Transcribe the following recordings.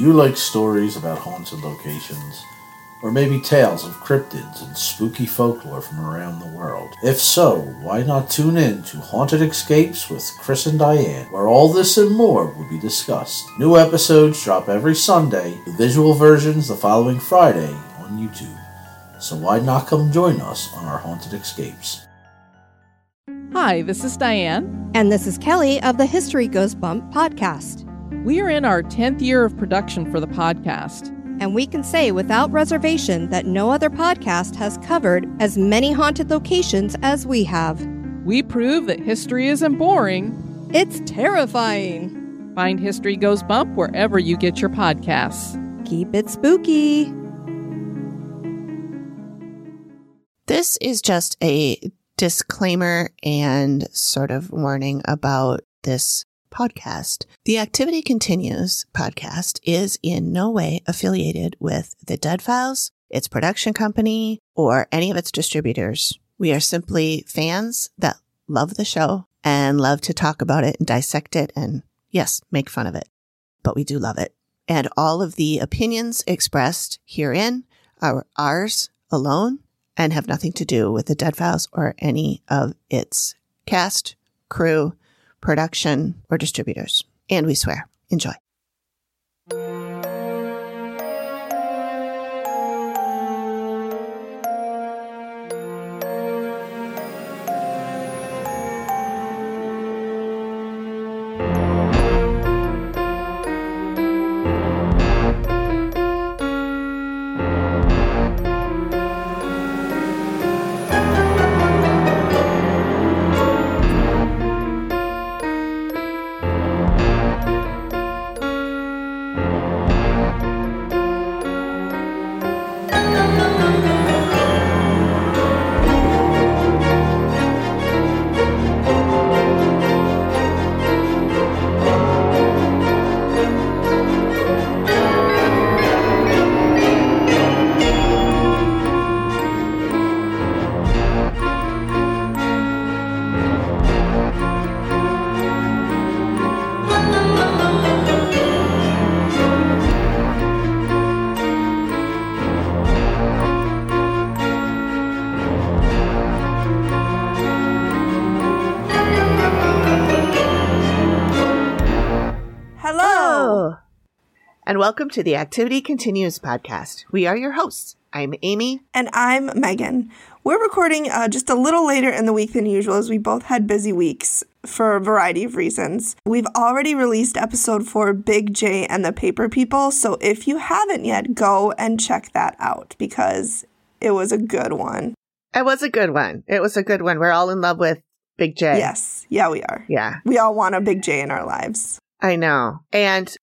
you like stories about haunted locations? Or maybe tales of cryptids and spooky folklore from around the world? If so, why not tune in to Haunted Escapes with Chris and Diane, where all this and more will be discussed. New episodes drop every Sunday, the visual versions the following Friday on YouTube. So why not come join us on our Haunted Escapes? Hi, this is Diane. And this is Kelly of the History Goes Bump podcast. We are in our 10th year of production for the podcast. And we can say without reservation that no other podcast has covered as many haunted locations as we have. We prove that history isn't boring, it's terrifying. Find History Goes Bump wherever you get your podcasts. Keep it spooky. This is just a disclaimer and sort of warning about this podcast. The Activity Continues podcast is in no way affiliated with the Dead Files, its production company, or any of its distributors. We are simply fans that love the show and love to talk about it and dissect it and, yes, make fun of it. But we do love it. And all of the opinions expressed herein are ours alone and have nothing to do with the Dead Files or any of its cast, crew, production, or distributors. And we swear. Enjoy. Welcome to the Activity Continues podcast. We are your hosts. I'm Amy. And I'm Megan. We're recording uh, just a little later in the week than usual as we both had busy weeks for a variety of reasons. We've already released episode four, Big J and the Paper People. So if you haven't yet, go and check that out because it was a good one. It was a good one. It was a good one. We're all in love with Big J. Yes. Yeah, we are. Yeah, We all want a Big J in our lives. I know. And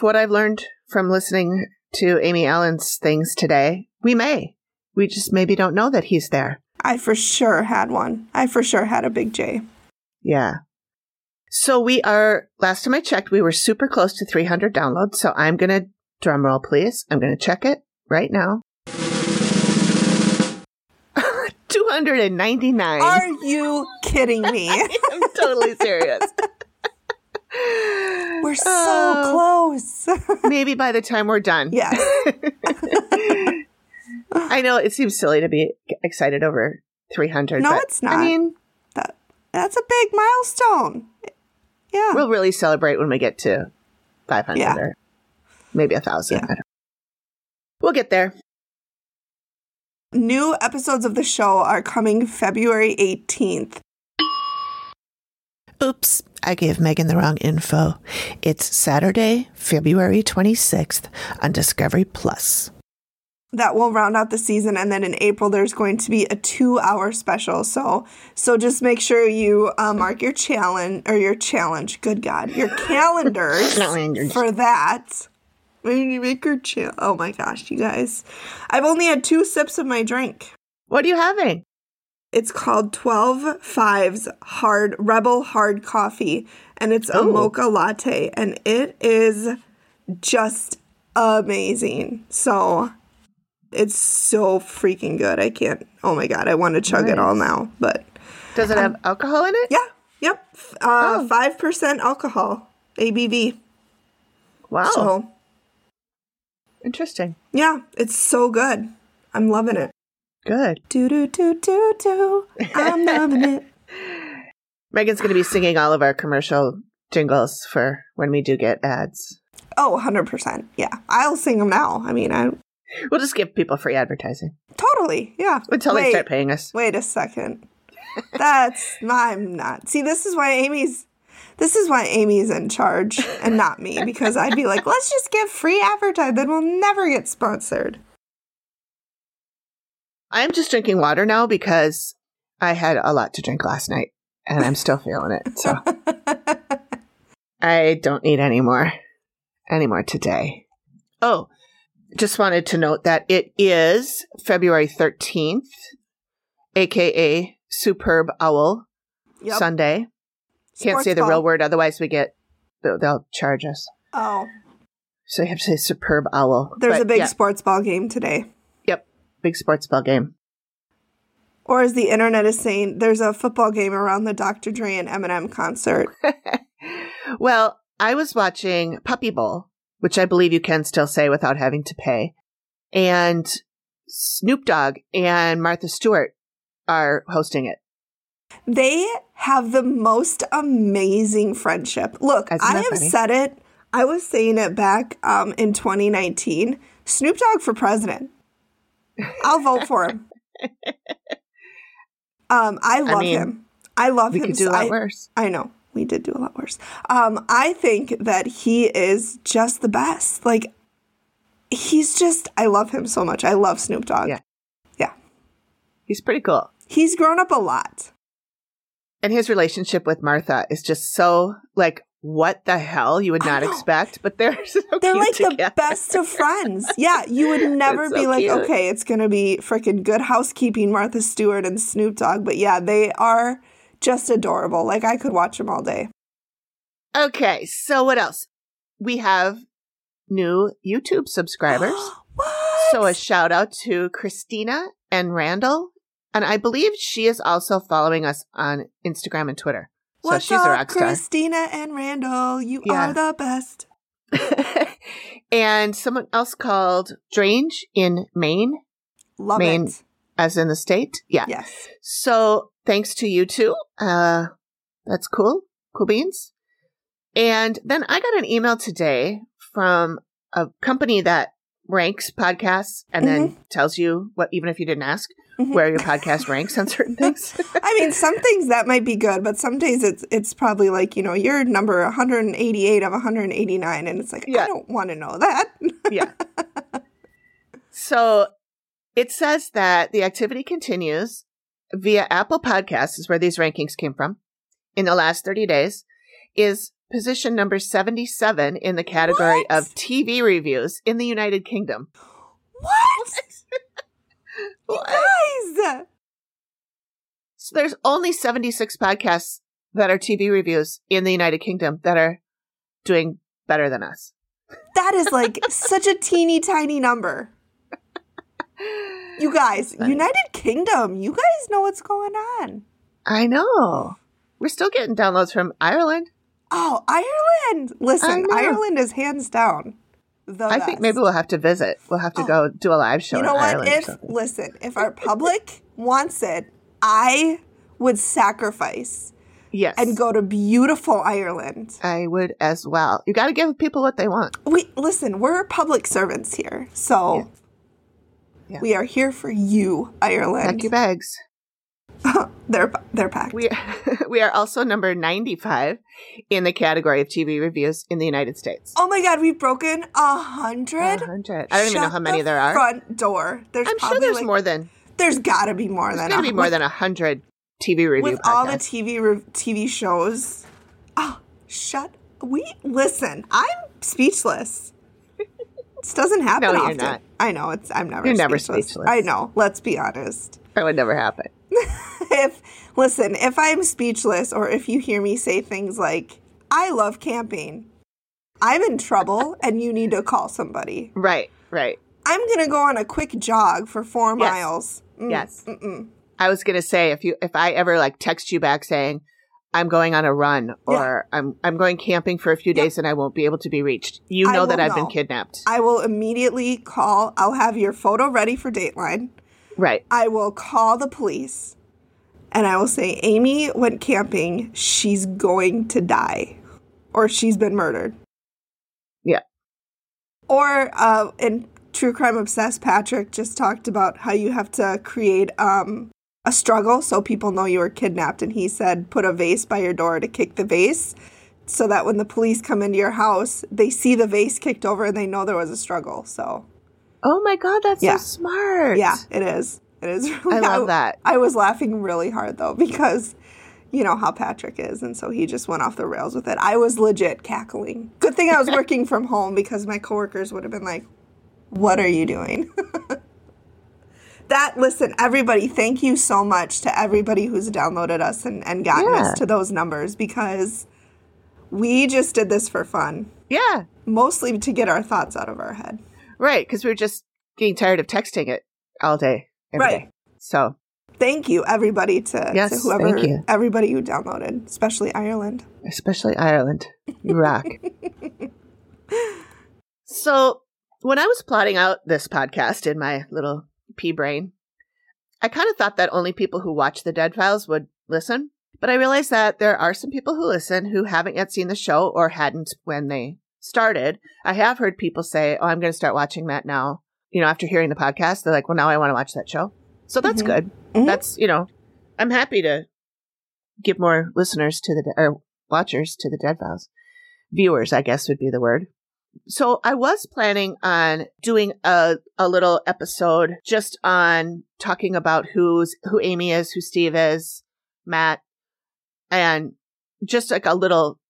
what I've learned from listening to Amy Allan's things today, we may. We just maybe don't know that he's there. I for sure had one. I for sure had a Big J. Yeah. So we are, last time I checked, we were super close to 300 downloads. So I'm going to, drum roll please. I'm going to check it right now. 299. Are you kidding me? I'm totally serious. We're so Oh. close. Maybe by the time we're done. yes. I know it seems silly to be excited over 300. No, it's not. I mean, That that's a big milestone. Yeah. we'll really celebrate when we get to 500 Yeah. or maybe a thousand. Yeah. I don't We'll get there. New episodes of the show are coming February 18th. Oops, I gave Megan the wrong info. It's Saturday, February 26th on Discovery Plus. That will round out the season and then in April there's going to be a 2-hour special. So so just make sure you uh, mark your challenge or your challenge, good god, your calendars for that. When you make your cha- Oh my gosh, you guys. I've only had 2 sips of my drink. What are you having? It's called 12 Fives Hard Rebel Hard Coffee and it's a Oh. mocha latte and it is just amazing. So it's so freaking good. I can't. Oh my god, I want to chug it all now, but Does it have alcohol in it? yeah. Yep. Uh, 5% alcohol ABV. Wow. So Interesting. Yeah, it's so good. I'm loving it. Good. Do do do do do. I'm loving it. Megan's going to be singing all of our commercial jingles for when we do get ads. Oh, 100%. Yeah. I'll sing them now. I mean, I We'll just give people free advertising totally. Yeah. until Wait, they start paying us. Wait a second. That's I'm not. See, this is why Amy's this is why Amy's in charge and not me because I'd be like, let's just give free advertising, then we'll never get sponsored. I'm just drinking water now because I had a lot to drink last night and I'm still feeling it. So I don't need any more anymore today. Oh, just wanted to note that it is February 13th, aka Superb Owl Yep. Sunday. Can't Sports say the ball. real word, otherwise we get they'll, they'll charge us. Oh, So you have to say Superb Owl. there's But a big yeah, sports ball game today. Big sports ball game. Or as the internet is saying, there's a football game around the Dr. Dre and Eminem concert. well, I was watching Puppy Bowl, which I believe you can still say without having to pay. And Snoop Dogg and Martha Stewart are hosting it. They have the most amazing friendship. Look, Isn't I have funny? said it. I was saying it back um, in 2019. Snoop Dogg for president. I'll vote for him. Um, I love mean, him. I love We him. could do a lot I, worse. I know we did do a lot worse. Um, I think that he is just the best. Like he's just. I love him so much. I love Snoop Dogg. Yeah. yeah. He's pretty cool. He's grown up a lot. And his relationship with Martha is just so like, what the hell you would not expect, but they're so They're like the best of friends. Yeah, you would never It's be so like, cute. okay, it's gonna be freaking good housekeeping, Martha Stewart and Snoop Dogg. But yeah, they are just adorable. Like I could watch them all day. Okay, so what else? We have new YouTube subscribers. what? So a shout out to Christina and Randall. And I believe she is also following us on Instagram and Twitter. So What's she's up, a rock star. Christina and Randall? You Yeah. are the best. and someone else called Strange in Maine, Love Maine. it. as in the state. Yeah. Yes. So thanks to you two. Uh, that's cool. Cool beans. And then I got an email today from a company that ranks podcasts and then tells you what, even if you didn't ask, Mhm. where your podcast ranks on certain things. I mean, some things that might be good, but some days it's it's probably like you know you're number 188 of 189, and it's like Yeah. I don't want to know that. yeah. So it says that the activity continues via Apple Podcasts, is where these rankings came from, in the last 30 days, is position number 77 in the category What? of TV reviews in the United Kingdom. what? Guys, So there's only 76 podcasts that are TV reviews in the United Kingdom that are doing better than us. that is like such a teeny tiny number. You guys, Funny. United Kingdom, you guys know what's going on. I know. We're still getting downloads from Ireland. Oh, Ireland! Listen. Ireland is hands down I think maybe we'll have to visit. We'll have to Oh. go do a live show You know what? Ireland If listen, if our public wants it, I would sacrifice Yes. and go to beautiful Ireland. I would as well. You got to give people what they want. We listen, we're public servants here. So Yeah. we are here for you, Pack Ireland. your bags. they're they're packed. We we are also number 95 in the category of TV reviews in the United States. oh my god, we've broken a hundred. 100. I don't even know how many the there are. Front door. There's I'm sure there's like- more than There's got to be more there's than a- to be more than 100 TV review with all the. TV re- TV shows. Oh, shut. We listen. I'm speechless. This doesn't happen No, you're often. not. I know it's. I'm never. You're never speechless. speechless. I know. Let's be honest. that would never happen. if listen, if I'm speechless, or if you hear me say things like "I love camping," I'm in trouble, and you need to call somebody. Right, right. I'm gonna go on a quick jog for four Yes. miles. Mm, Yes. Mm-mm. I was going to say if you if I ever like text you back saying I'm going on a run or I'm I'm going camping for a few Yep. days and I won't be able to be reached. You know that I've been kidnapped. I will immediately call. I'll have your photo ready for Dateline. Right. I will call the police and I will say, Amy went camping. She's going to die or she's been murdered. Yeah. Or uh, in True Crime Obsessed, Patrick just talked about how you have to create um, a struggle so people know you were kidnapped. And he said, put a vase by your door to kick the vase so that when the police come into your house, they see the vase kicked over and they know there was a struggle. So, Oh my god, that's Yeah. so smart. yeah, it is. It is. Really, I love that. I was laughing really hard though because you know how Patrick is, and so he just went off the rails with it. I was legit cackling. Good thing I was working from home because my coworkers would have been like, "What are you doing?" that listen, everybody, thank you so much to everybody who's downloaded us and, and gotten Yeah. us to those numbers because we just did this for fun, Yeah. mostly to get our thoughts out of our head. Right, because we were just getting tired of texting it all day. Right. day. So Thank you, everybody, to, Yes, to whoever, thank you. everybody who downloaded, especially Ireland. especially Ireland. You rock. so, when I was plotting out this podcast in my little pea brain, I kind of thought that only people who watch the Dead Files would listen. But I realized that there are some people who listen who haven't yet seen the show or hadn't when they started. I have heard people say, Oh, I'm going to start watching that now. You know, after hearing the podcast, they're like, Well, now I want to watch that show. So that's Mhm. good. Mhm. That's, you know, I'm happy to give more listeners to the, or watchers to the Dead Files. Viewers, I guess would be the word. So I was planning on doing a, a little episode just on talking about who's, who Amy is, who Steve is, Matt, and just like a little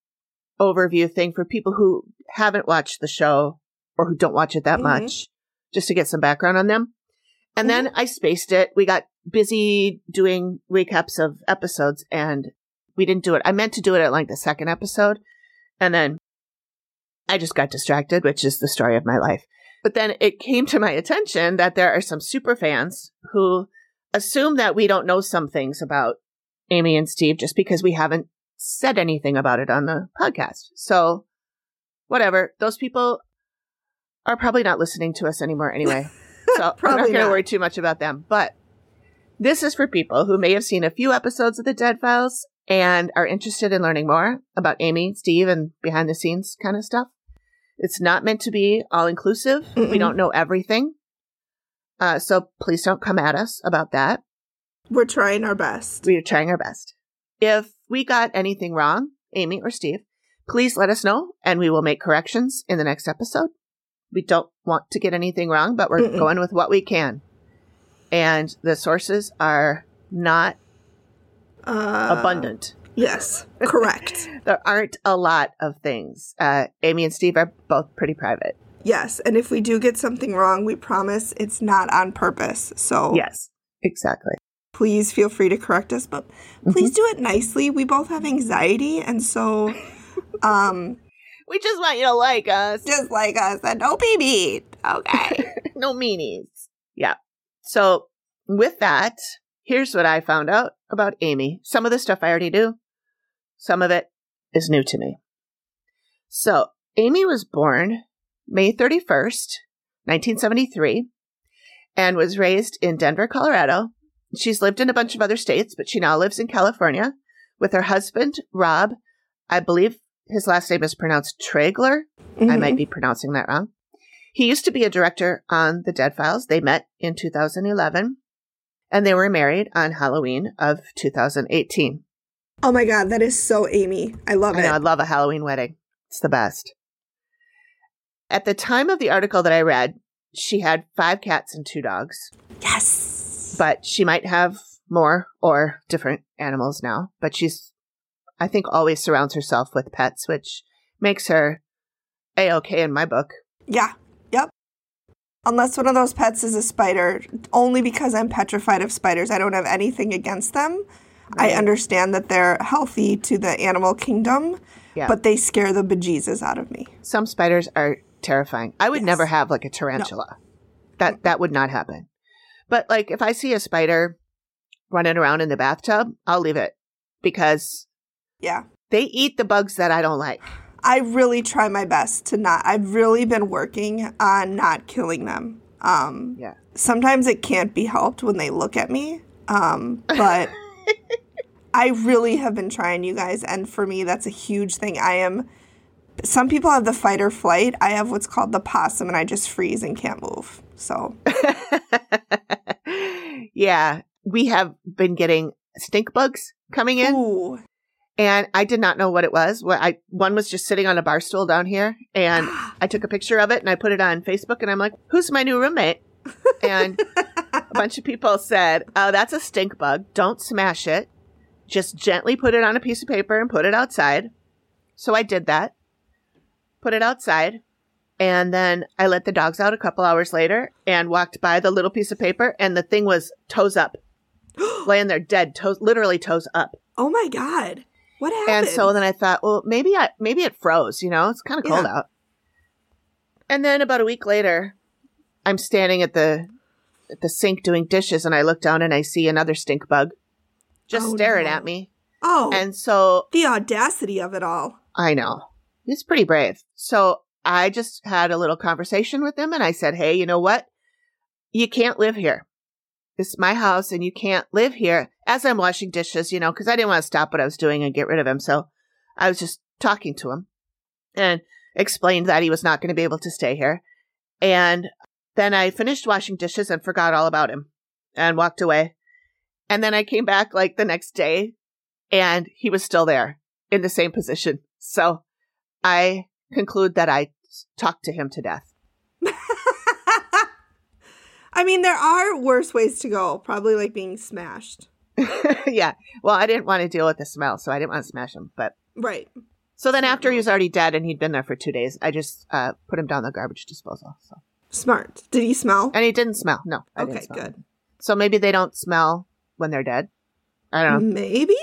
overview thing for people who haven't watched the show or who don't watch it that Mhm. much, just to get some background on them. And then I spaced it. We got busy doing recaps of episodes and we didn't do it. I meant to do it at like the second episode. And then I just got distracted, which is the story of my life. But then it came to my attention that there are some super fans who assume that we don't know some things about Amy and Steve just because we haven't said anything about it on the podcast. So, whatever. Those people are probably not listening to us anymore anyway. So, I'm not Probably going to worry too much about them. But this is for people who may have seen a few episodes of The Dead Files and are interested in learning more about Amy, Steve, and behind the scenes kind of stuff. It's not meant to be all inclusive. We don't know everything. Uh, so please don't come at us about that. We're trying our best. We are trying our best. If we got anything wrong, Amy or Steve, please let us know and we will make corrections in the next episode. We don't want to get anything wrong, but we're Mm-mm. going with what we can. And the sources are not Uh, abundant. Yes, correct. There aren't a lot of things. Uh, Amy and Steve are both pretty private. yes, and if we do get something wrong, we promise it's not on purpose. So Yes, exactly. Please feel free to correct us, but please do it nicely. We both have anxiety, and so um, We just want you to like us. just like us, and no baby. Okay. no meanies. Yeah. So with that, here's what I found out about Amy. Some of the stuff I already knew. Some of it is new to me. So Amy was born May 31st, 1973, and was raised in Denver, Colorado. She's lived in a bunch of other states, but she now lives in California with her husband, Rob. I believe his last name is pronounced Tragler. I Mhm. might be pronouncing that wrong. He used to be a director on The Dead Files. They met in 2011 and they were married on Halloween of 2018. Oh my god, that is so Amy. I love I know, I love a Halloween wedding. It's the best. At the time of the article that I read, she had five cats and two dogs, Yes. But she might have more or different animals now. But she's, I think, always surrounds herself with pets, which makes her a okay in my book. Yeah. Yep. Unless one of those pets is a spider, only because I'm petrified of spiders. I don't have anything against them. I understand that they're healthy to the animal kingdom, Yeah. but they scare the bejesus out of me. Some spiders are terrifying. I would Yes. never have like a tarantula. That that would not happen. But like if I see a spider running around in the bathtub, I'll leave it because Yeah. They eat the bugs that I don't like. I really try my best to not. I've really been working on not killing them. Um, Yeah. sometimes it can't be helped when they look at me. Um, but I really have been trying, you guys. And for me, that's a huge thing. I am. Some people have the fight or flight. I have what's called the possum, and I just freeze and can't move. So, yeah. We have been getting stink bugs coming in. ooh, and I did not know what it was. What I one was just sitting on a bar stool down here, and I took a picture of it and I put it on Facebook, and I'm like, "Who's my new roommate?" And a bunch of people said, "Oh, that's a stink bug. Don't smash it. Just gently put it on a piece of paper and put it outside." So I did that. Put it outside. And then I let the dogs out a couple hours later and walked by the little piece of paper and the thing was toes up. laying there dead, toes literally toes up. oh my god, what happened? And so then I thought, well, maybe I maybe it froze. You know, it's kind of cold Yeah. out. And then about a week later, I'm standing at the at the sink doing dishes, and I look down and I see another stink bug just Oh, staring no. at me. oh, And so the audacity of it all. I know he's pretty brave. So I just had a little conversation with him, and I said, "Hey, you know what? You can't live here. It's my house, and you can't live here." As I'm washing dishes, you know, because I didn't want to stop what I was doing and get rid of him, so I was just talking to him and explained that he was not going to be able to stay here. And then I finished washing dishes and forgot all about him and walked away. And then I came back like the next day, and he was still there in the same position. So I conclude that I talked to him to death. I mean, there are worse ways to go. Probably like being smashed. yeah. Well, I didn't want to deal with the smell, so I didn't want to smash him. But Right. so then after he was already dead and he'd been there for two days, I just uh, put him down the garbage disposal. So Smart. Did he smell? and he didn't smell. No. I Okay, smell. good. So maybe they don't smell when they're dead. I don't know. Maybe.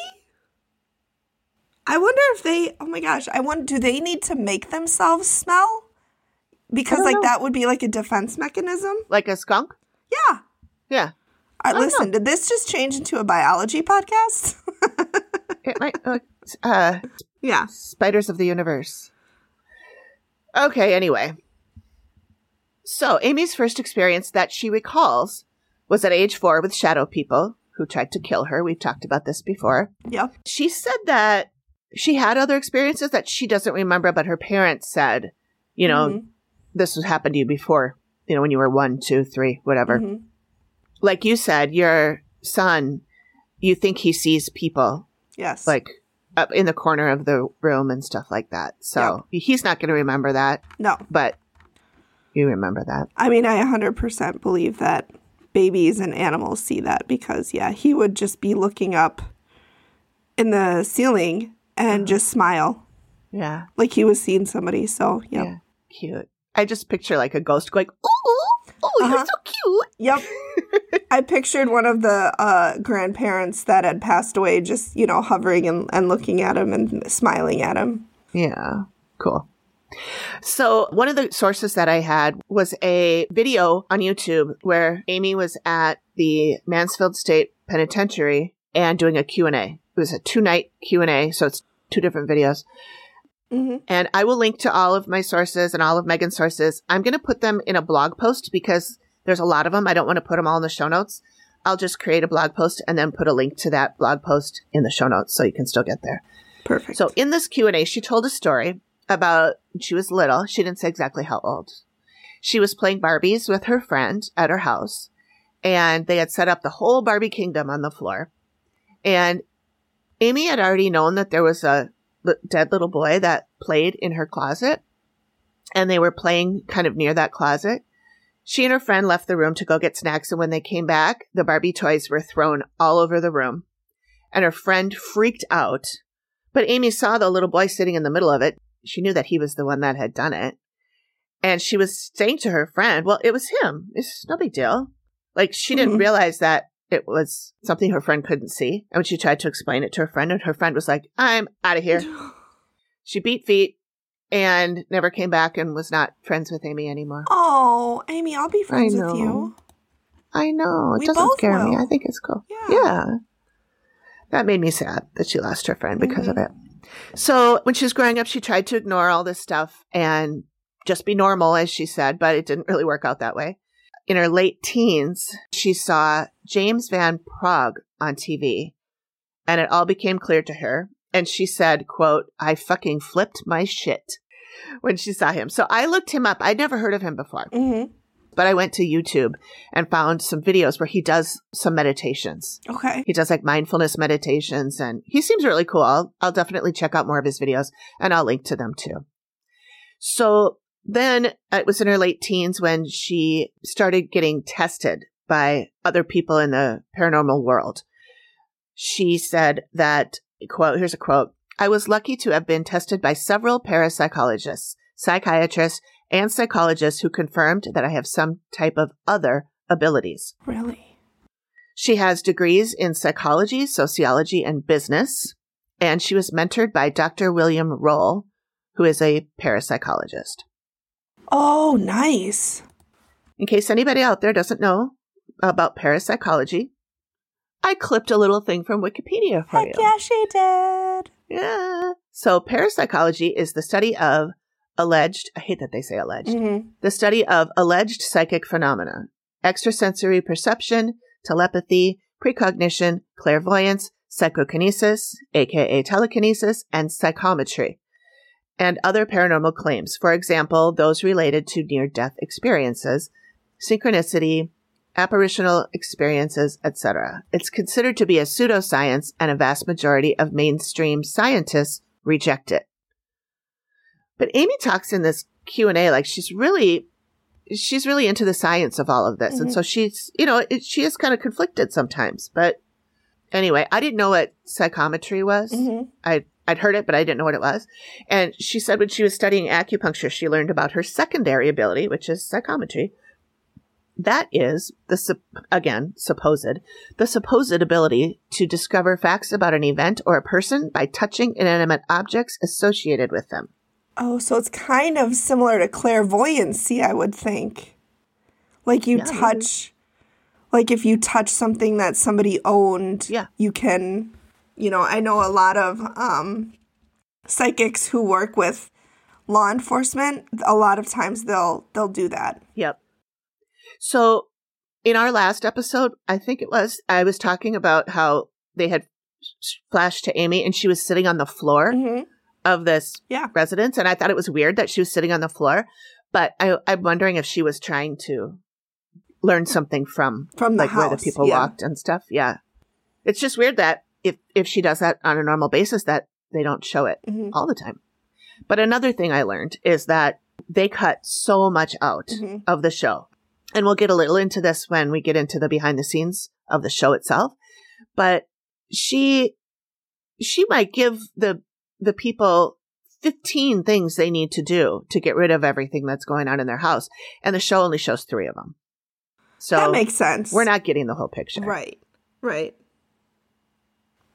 I wonder if they. Oh my gosh! I wonder. Do they need to make themselves smell? Because like know. that would be like a defense mechanism. Like a skunk? Yeah. Yeah. Uh, listen, know. did this just change into a biology podcast? It might. Uh, uh, yeah. Spiders of the Universe. Okay, anyway. So, Amy's first experience that she recalls was at age four with shadow people who tried to kill her. We've talked about this before. Yep. She said that she had other experiences that she doesn't remember, but her parents said, you know, Mhm. this has happened to you before, you know, when you were one, two, three, whatever. Mhm. Like you said, your son, you think he sees people Yes. like up in the corner of the room and stuff like that. So he's not going to remember that, no. but you remember that. I mean, I 100% believe that babies and animals see that because, yeah, he would just be looking up in the ceiling and just smile Yeah. like he was seeing somebody. So, yep. Yeah. Cute. I just picture like a ghost going, ooh, you're Uh-huh. so cute. Yep. I pictured one of the uh, grandparents that had passed away just, you know, hovering and, and looking at him and smiling at him. Yeah. Cool. So one of the sources that I had was a video on YouTube where Amy was at the Mansfield State Penitentiary and doing a Q&A. It was a two-night Q&A, so it's two different videos. hmm And I will link to all of my sources and all of Megan's sources. I'm going to put them in a blog post because there's a lot of them. I don't want to put them all in the show notes. I'll just create a blog post and then put a link to that blog post in the show notes so you can still get there. Perfect. So in this Q&A, she told a story about when she was little. She didn't say exactly how old. She was playing Barbies with her friend at her house and they had set up the whole Barbie kingdom on the floor. And Amy had already known that there was a dead little boy that played in her closet and they were playing kind of near that closet. She and her friend left the room to go get snacks and when they came back, the Barbie toys were thrown all over the room and her friend freaked out. But Amy saw the little boy sitting in the middle of it. She knew that he was the one that had done it. And she was saying to her friend, well, it was him. It's no big deal. Like she didn't Mhm. realize that it was something her friend couldn't see. And when she tried to explain it to her friend, and her friend was like, I'm out of here. She beat feet and never came back and was not friends with Amy anymore. Oh, Amy, I'll be friends with you. I know. It We doesn't scare me. I think it's cool. Yeah. Yeah. That made me sad that she lost her friend because of Mhm. it. So when she was growing up, she tried to ignore all this stuff and just be normal, as she said, but it didn't really work out that way. In her late teens, she saw James Van Praagh on TV and it all became clear to her. And she said, quote, I fucking flipped my shit when she saw him. So I looked him up. I'd never heard of him before, Mm-hmm. but I went to YouTube and found some videos where he does some meditations. Okay. He does like mindfulness meditations and he seems really cool. I'll, I'll definitely check out more of his videos and I'll link to them too. So then it was in her late teens when she started getting tested by other people in the paranormal world. She said that, quote, here's a quote. I was lucky to have been tested by several parapsychologists, psychiatrists, and psychologists who confirmed that I have some type of other abilities. Really? She has degrees in psychology, sociology, and business, and she was mentored by Dr. William Roll, who is a parapsychologist. Oh, nice. In case anybody out there doesn't know about parapsychology, I clipped a little thing from Wikipedia for Heck you. yeah, she did. Yeah. So parapsychology is the study of alleged, I hate that they say alleged, Mm-hmm. the study of alleged psychic phenomena, extrasensory perception, telepathy, precognition, clairvoyance, psychokinesis, aka telekinesis, and psychometry, and other paranormal claims. For example, those related to near death experiences, synchronicity, apparitional experiences, etc. It's considered to be a pseudoscience, and a vast majority of mainstream scientists reject it. But Amy talks in this Q&A like she's really she's really into the science of all of this. And so she's, you know, it, she is kind of conflicted sometimes. But anyway, I didn't know what psychometry was. Mhm. I I'd heard it, but I didn't know what it was. And she said when she was studying acupuncture, she learned about her secondary ability, which is psychometry. That is the again supposed the supposed ability to discover facts about an event or a person by touching inanimate objects associated with them. Oh, so it's kind of similar to clairvoyancy, I would think. Like you Yeah, touch, like if you touch something that somebody owned, Yeah. you can, you know, I know a lot of um, psychics who work with law enforcement. A lot of times they'll they'll do that. Yep. So in our last episode, I think it was, I was talking about how they had flashed to Amy and she was sitting on the floor hmm of this Yeah. residence. And I thought it was weird that she was sitting on the floor. But I, I'm wondering if she was trying to learn something from From the like where the people yeah. walked and stuff. Yeah. It's just weird that if, if she does that on a normal basis, that they don't show it Mhm. all the time. But another thing I learned is that they cut so much out Mhm. of the show. And we'll get a little into this when we get into the behind the scenes of the show itself. But she she might give the the people 15 things they need to do to get rid of everything that's going on in their house. And the show only shows 3 of them. So that makes sense. we're not getting the whole picture. Right. Right.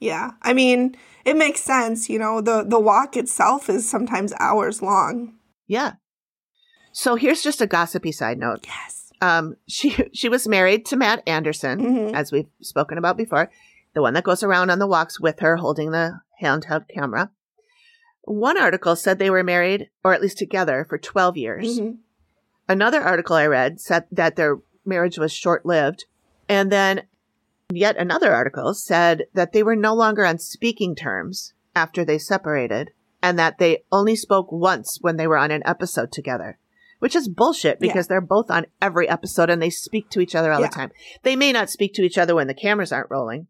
Yeah. I mean, it makes sense, you know, the the walk itself is sometimes hours long. Yeah. So here's just a gossipy side note. Yes. Um, she she was married to Matt Anderson, Mhm. as we've spoken about before, the one that goes around on the walks with her holding the handheld camera. One article said they were married, or at least together, for 12 years. Mhm. Another article I read said that their marriage was short lived. And then yet another article said that they were no longer on speaking terms after they separated and that they only spoke once when they were on an episode together, which is bullshit Yeah. because they're both on every episode and they speak to each other all Yeah. the time. They may not speak to each other when the cameras aren't rolling.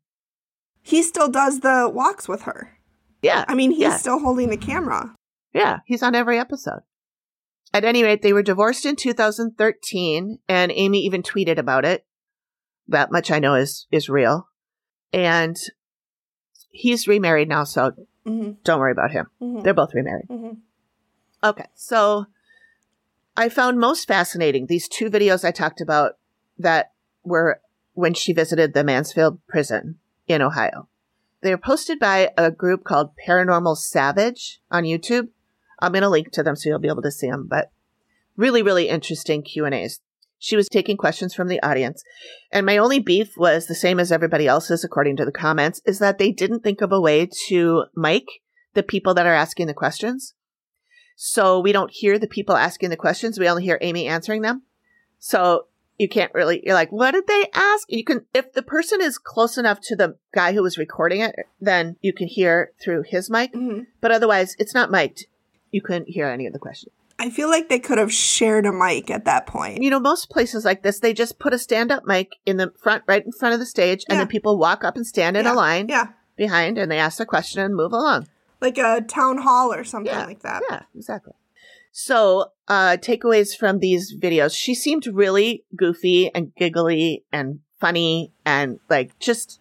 He still does the walks with her. Yeah. I mean, he's yeah. still holding the camera. Yeah, he's on every episode. At any rate, they were divorced in 2013, and Amy even tweeted about it. That much I know is is real. And he's remarried now, so hmm don't worry about him. hmm They're both remarried. hmm Okay, so I found most fascinating these two videos I talked about that were when she visited the Mansfield prison in Ohio. They were posted by a group called Paranormal Savage on YouTube. I'm going to link to them so you'll be able to see them, but really, really interesting Q and A's. She was taking questions from the audience. And my only beef was the same as everybody else's, according to the comments, is that they didn't think of a way to mic the people that are asking the questions. So we don't hear the people asking the questions. We only hear Amy answering them. So you can't really, you're like, what did they ask? You can, if the person is close enough to the guy who was recording it, then you can hear through his mic. Mhm. But otherwise, it's not mic'd. You couldn't hear any of the questions. I feel like they could have shared a mic at that point. You know, most places like this, they just put a stand up mic in the front, right in front of the stage, and then people walk up and stand in Yeah. a line Yeah. behind and they ask their question and move along. Like a town hall or something Yeah. like that. Yeah, exactly. So, uh, takeaways from these videos. She seemed really goofy and giggly and funny and like just,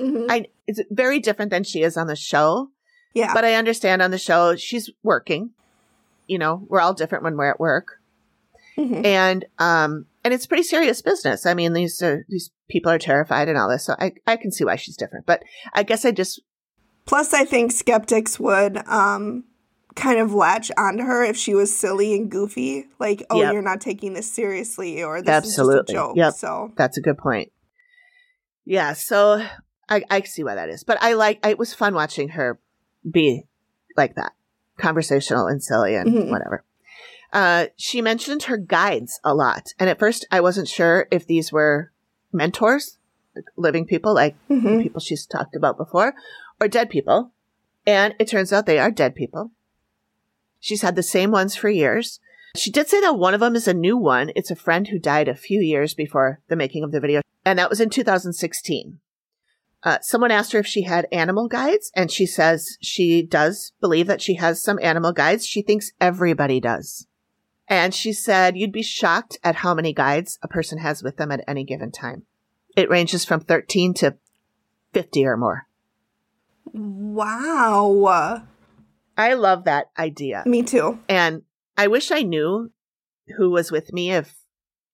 Mhm. I, it's very different than she is on the show. Yeah. But I understand on the show, she's working. You know, we're all different when we're at work. Mhm. And, um, and it's pretty serious business. I mean, these are, these people are terrified and all this. So I, I can see why she's different, but I guess I just, Plus, I think skeptics would um, kind of latch onto her if she was silly and goofy. Like, oh, Yep. you're not taking this seriously, or this Absolutely. is just a joke. Yep. So, that's a good point. Yeah. So I, I see why that is, but I like, it was fun watching her be like that conversational and silly and Mhm. whatever. Uh, she mentioned her guides a lot. And at first I wasn't sure if these were mentors, living people like the Mhm. people she's talked about before, or dead people. And it turns out they are dead people. She's had the same ones for years. She did say that one of them is a new one. It's a friend who died a few years before the making of the video, and that was in 2016. Uh, someone asked her if she had animal guides, and she says she does believe that she has some animal guides. She thinks everybody does. And she said you'd be shocked at how many guides a person has with them at any given time. It ranges from 13 to 50 or more. wow. I love that idea. Me too. And I wish I knew who was with me if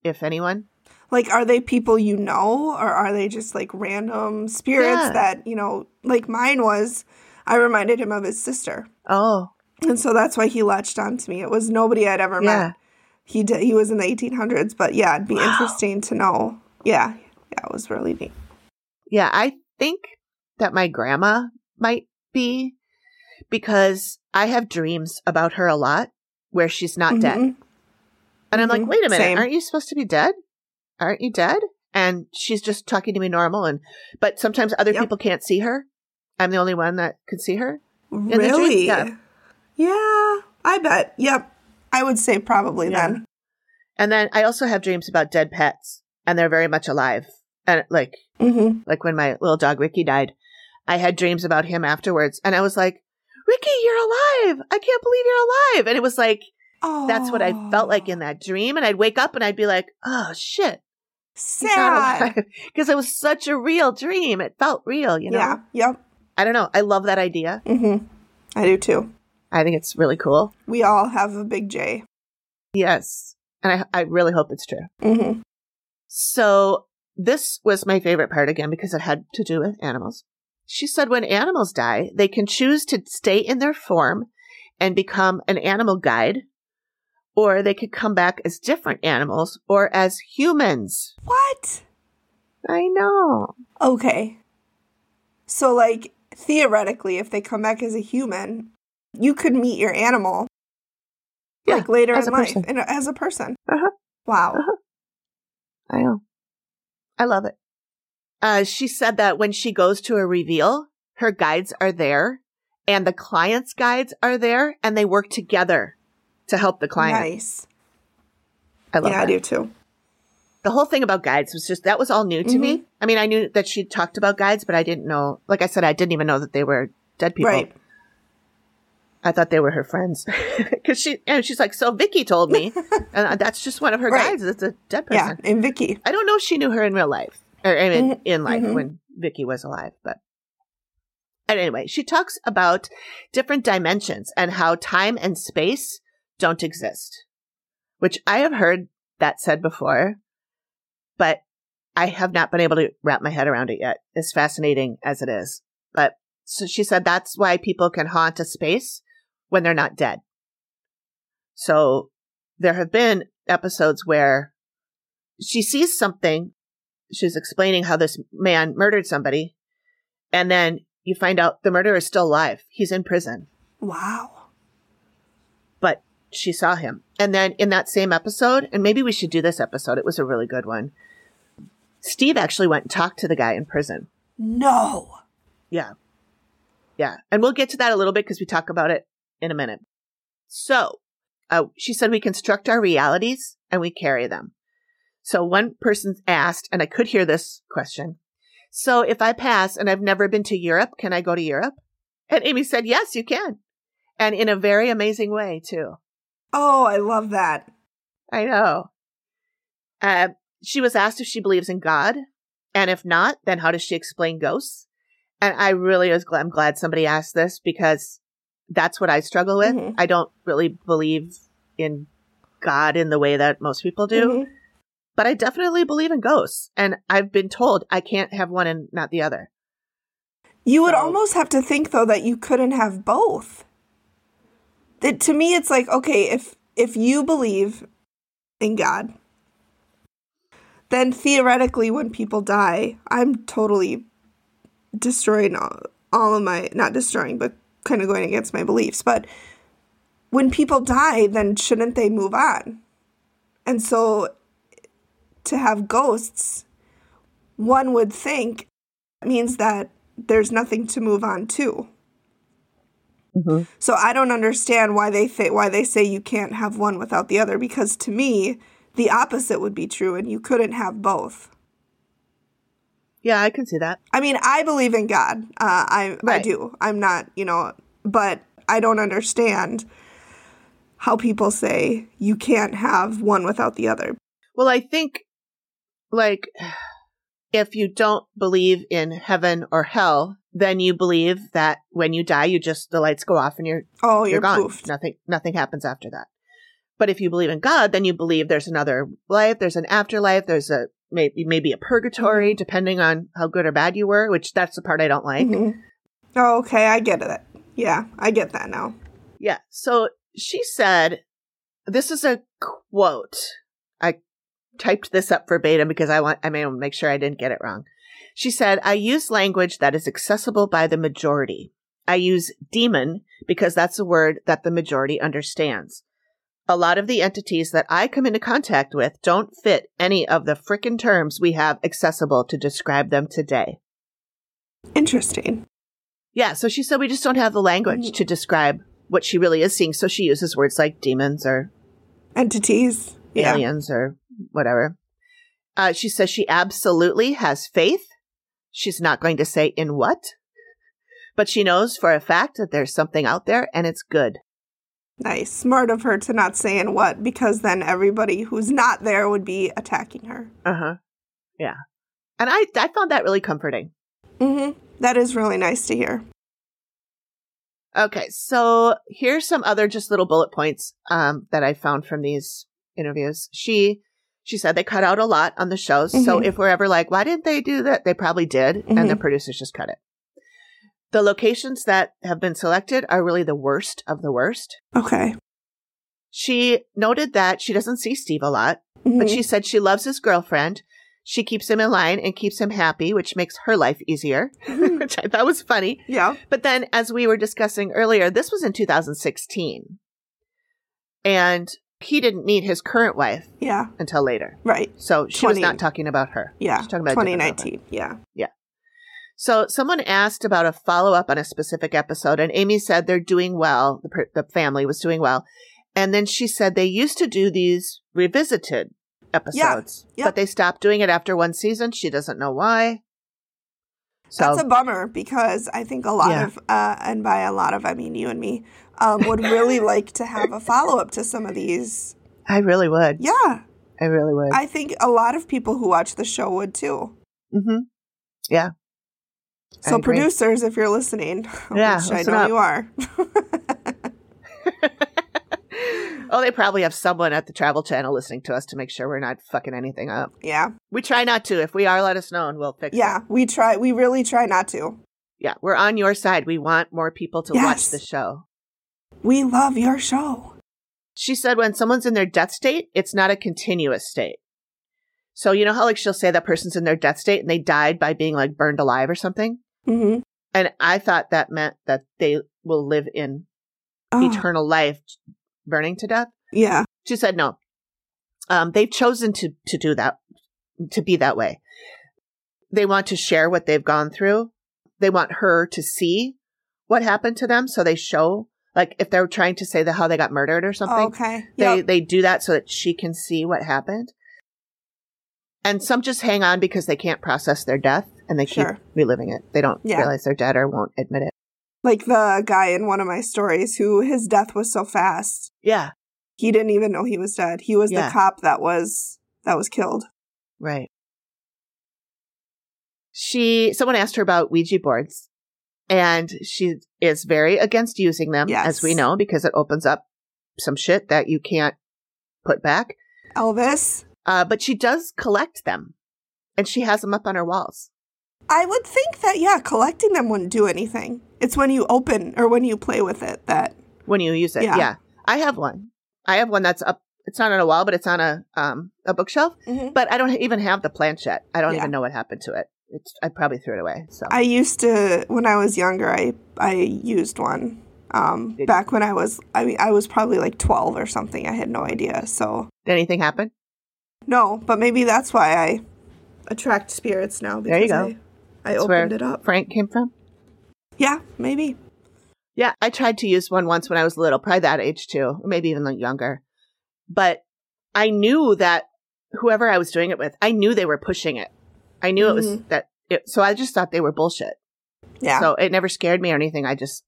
if anyone. Like, are they people you know, or are they just like random spirits Yeah. that, you know, like mine was? I reminded him of his sister. Oh, And so that's why he latched onto me. It was nobody I'd ever Yeah. met. He did, he was in the 1800s, but yeah, it'd be Wow. interesting to know. Yeah, yeah, it was really neat. yeah, I think that my grandma might be because I have dreams about her a lot where she's not dead. Mhm. And I'm like, Mhm. wait a minute, Same. aren't you supposed to be dead? Aren't you dead? And she's just talking to me normal and but sometimes other Yep. people can't see her. I'm the only one that can see her. Really? Yeah. Yeah, I bet. Yep. I would say probably Yeah. then. And then I also have dreams about dead pets and they're very much alive. And like Mm-hmm. like when my little dog Ricky died, I had dreams about him afterwards and I was like, Ricky, you're alive. I can't believe you're alive. And it was like, Oh, that's what I felt like in that dream. And I'd wake up and I'd be like, oh shit, sad. Because it was such a real dream. It felt real, you know? Yeah. Yep. I don't know. I love that idea. Mm-hmm. I do too. I think it's really cool. We all have a big J. Yes. And I, I really hope it's true. Mm-hmm. So this was my favorite part again because it had to do with animals. She said when animals die, they can choose to stay in their form and become an animal guide, or they could come back as different animals or as humans. What? I know. Okay. So, like, theoretically, if they come back as a human, you could meet your animal Yeah, like later in life person. in a, as a person. Uh-huh. Wow. Uh-huh. I know. I love it. Uh, she said that when she goes to a reveal, her guides are there and the client's guides are there and they work together to help the client. Nice. I love yeah, that. I do too. the whole thing about guides was just that was all new to Mm-hmm. me. I mean, I knew that she talked about guides, but I didn't know. Like I said, I didn't even know that they were dead people. Right. I thought they were her friends because she and she's like, so Vicky told me, and that's just one of her Right. guides. It's a dead person. Yeah. And Vicky. I don't know if she knew her in real life or I mean, Mhm. in life Mhm. when Vicky was alive, but. And anyway, she talks about different dimensions and how time and space don't exist, which I have heard that said before, but I have not been able to wrap my head around it yet, as fascinating as it is. But so she said that's why people can haunt a space when they're not dead. So there have been episodes where she sees something. She's explaining how this man murdered somebody. And then you find out the murderer is still alive. He's in prison, Wow. She saw him. And then in that same episode, and maybe we should do this episode, it was a really good one. Steve actually went and talked to the guy in prison. No. Yeah. Yeah. And we'll get to that a little bit because we talk about it in a minute. So, uh, she said we construct our realities and we carry them. So one person asked, and I could hear this question. So if I pass and I've never been to Europe, can I go to Europe? And Amy said, yes, you can. And in a very amazing way too. Oh, I love that. I know. Uh, she was asked if she believes in God. And if not, then how does she explain ghosts? And I really was glad, I'm glad somebody asked this because that's what I struggle with. Mhm. I don't really believe in God in the way that most people do, Mhm. but I definitely believe in ghosts. And I've been told I can't have one and not the other. You would So- almost have to think though that you couldn't have both. To me it's like okay, if if you believe in God, then theoretically when people die, I'm totally destroying all, all of my not destroying, but kind of going against my beliefs. But when people die, then shouldn't they move on? And so to have ghosts, one would think means that there's nothing to move on to. So I don't understand why they th- why they say you can't have one without the other because to me the opposite would be true and you couldn't have both. Yeah, I can see that. I mean, I believe in God. Uh, I I do. I'm not, you know, but I don't understand how people say you can't have one without the other. Well, I think like if you don't believe in heaven or hell, then you believe that when you die, you just the lights go off and you're Oh, you're, you're, gone. poofed. Nothing nothing happens after that. But if you believe in God, then you believe there's another life, there's an afterlife, there's a maybe maybe a purgatory, depending on how good or bad you were. Which that's the part I don't like. Mhm. Oh, okay, I get it. Yeah, I get that now. Yeah. So she said, this is a quote. I typed this up verbatim because I want, I may make sure I didn't get it wrong. She said, I use language that is accessible by the majority. I use demon because that's a word that the majority understands. A lot of the entities that I come into contact with don't fit any of the frickin' terms we have accessible to describe them today. Interesting. Yeah, so she said we just don't have the language to describe what she really is seeing, so she uses words like demons or Entities. Yeah. aliens or whatever. Uh, she says she absolutely has faith. She's not going to say in what, but she knows for a fact that there's something out there and it's good. Nice. Smart of her to not say in what, because then everybody who's not there would be attacking her. Uh huh. Yeah. And I, I found that really comforting. Mm-hmm. That is really nice to hear. Okay, so here's some other just little bullet points um, that I found from these interviews. She she said they cut out a lot on the shows, so Mhm. if we're ever like, why didn't they do that? They probably did, and the producers just cut it. The locations that have been selected are really the worst of the worst. Okay. She noted that she doesn't see Steve a lot, but Mhm. she said she loves his girlfriend. She keeps him in line and keeps him happy, which makes her life easier, which I thought was funny. yeah. But then, as we were discussing earlier, this was in 2016. And he didn't meet his current wife Yeah. until later. Right. So she was not talking about her. Yeah. She's talking about a 2019. Yeah. Yeah so someone asked about a follow up on a specific episode, and Amy said they're doing well. The, per- the family was doing well. And then she said they used to do these revisited episodes, yeah. but they stopped doing it after one season. She doesn't know why. So That's a bummer because I think a lot Yeah. of, uh, and by a lot of, I mean you and me, um, would really like to have a follow up to some of these. I really would. Yeah. I really would. I think a lot of people who watch the show would too. mm-hmm. Yeah. So, producers, if you're listening, Yeah, which I know up. you are, oh, they probably have someone at the Travel Channel listening to us to make sure we're not fucking anything up. yeah, We try not to. If we are, let us know and we'll fix it. yeah, we try, we really try not to. Yeah, we're on your side. We want more people to watch the show. We love your show. She said when someone's in their death state, it's not a continuous state. So you know how like she'll say that person's in their death state and they died by being like burned alive or something? Mm-hmm. And I thought that meant that they will live in Oh, eternal life burning to death. yeah. She said no. Um, they've chosen to, to do that, to be that way. They want to share what they've gone through. They want her to see what happened to them. So they show, like, if they're trying to say the, how they got murdered or something, okay. they, Yep. they do that so that she can see what happened. And some just hang on because they can't process their death and they Sure. keep reliving it. They don't Yeah. realize they're dead or won't admit it. Like the guy in one of my stories who his death was so fast Yeah. he didn't even know he was dead. He was Yeah. the cop that was that was killed. Right. She, someone asked her about Ouija boards and she is very against using them, Yes. as we know, because it opens up some shit that you can't put back. Elvis. Uh, but she does collect them and she has them up on her walls. I would think that yeah, collecting them wouldn't do anything. It's when you open or when you play with it that when you use it. Yeah. Yeah. I have one. I have one that's up. It's not on a wall, but it's on a um a bookshelf. Mhm. But I don't even have the planchette. I don't Yeah. even know what happened to it. It's I probably threw it away. So I used to when I was younger. I I used one. Um, Did back when I was, I mean, I was probably like twelve or something. I had no idea. So did anything happen? no, but maybe that's why I attract spirits now. Because There you go. I, I That's opened it up. Frank came from. Yeah, maybe. Yeah, I tried to use one once when I was little, probably that age too, or maybe even like younger. But I knew that whoever I was doing it with, I knew they were pushing it. I knew it was Mhm. that. It, so I just thought they were bullshit. Yeah, So it never scared me or anything. I just,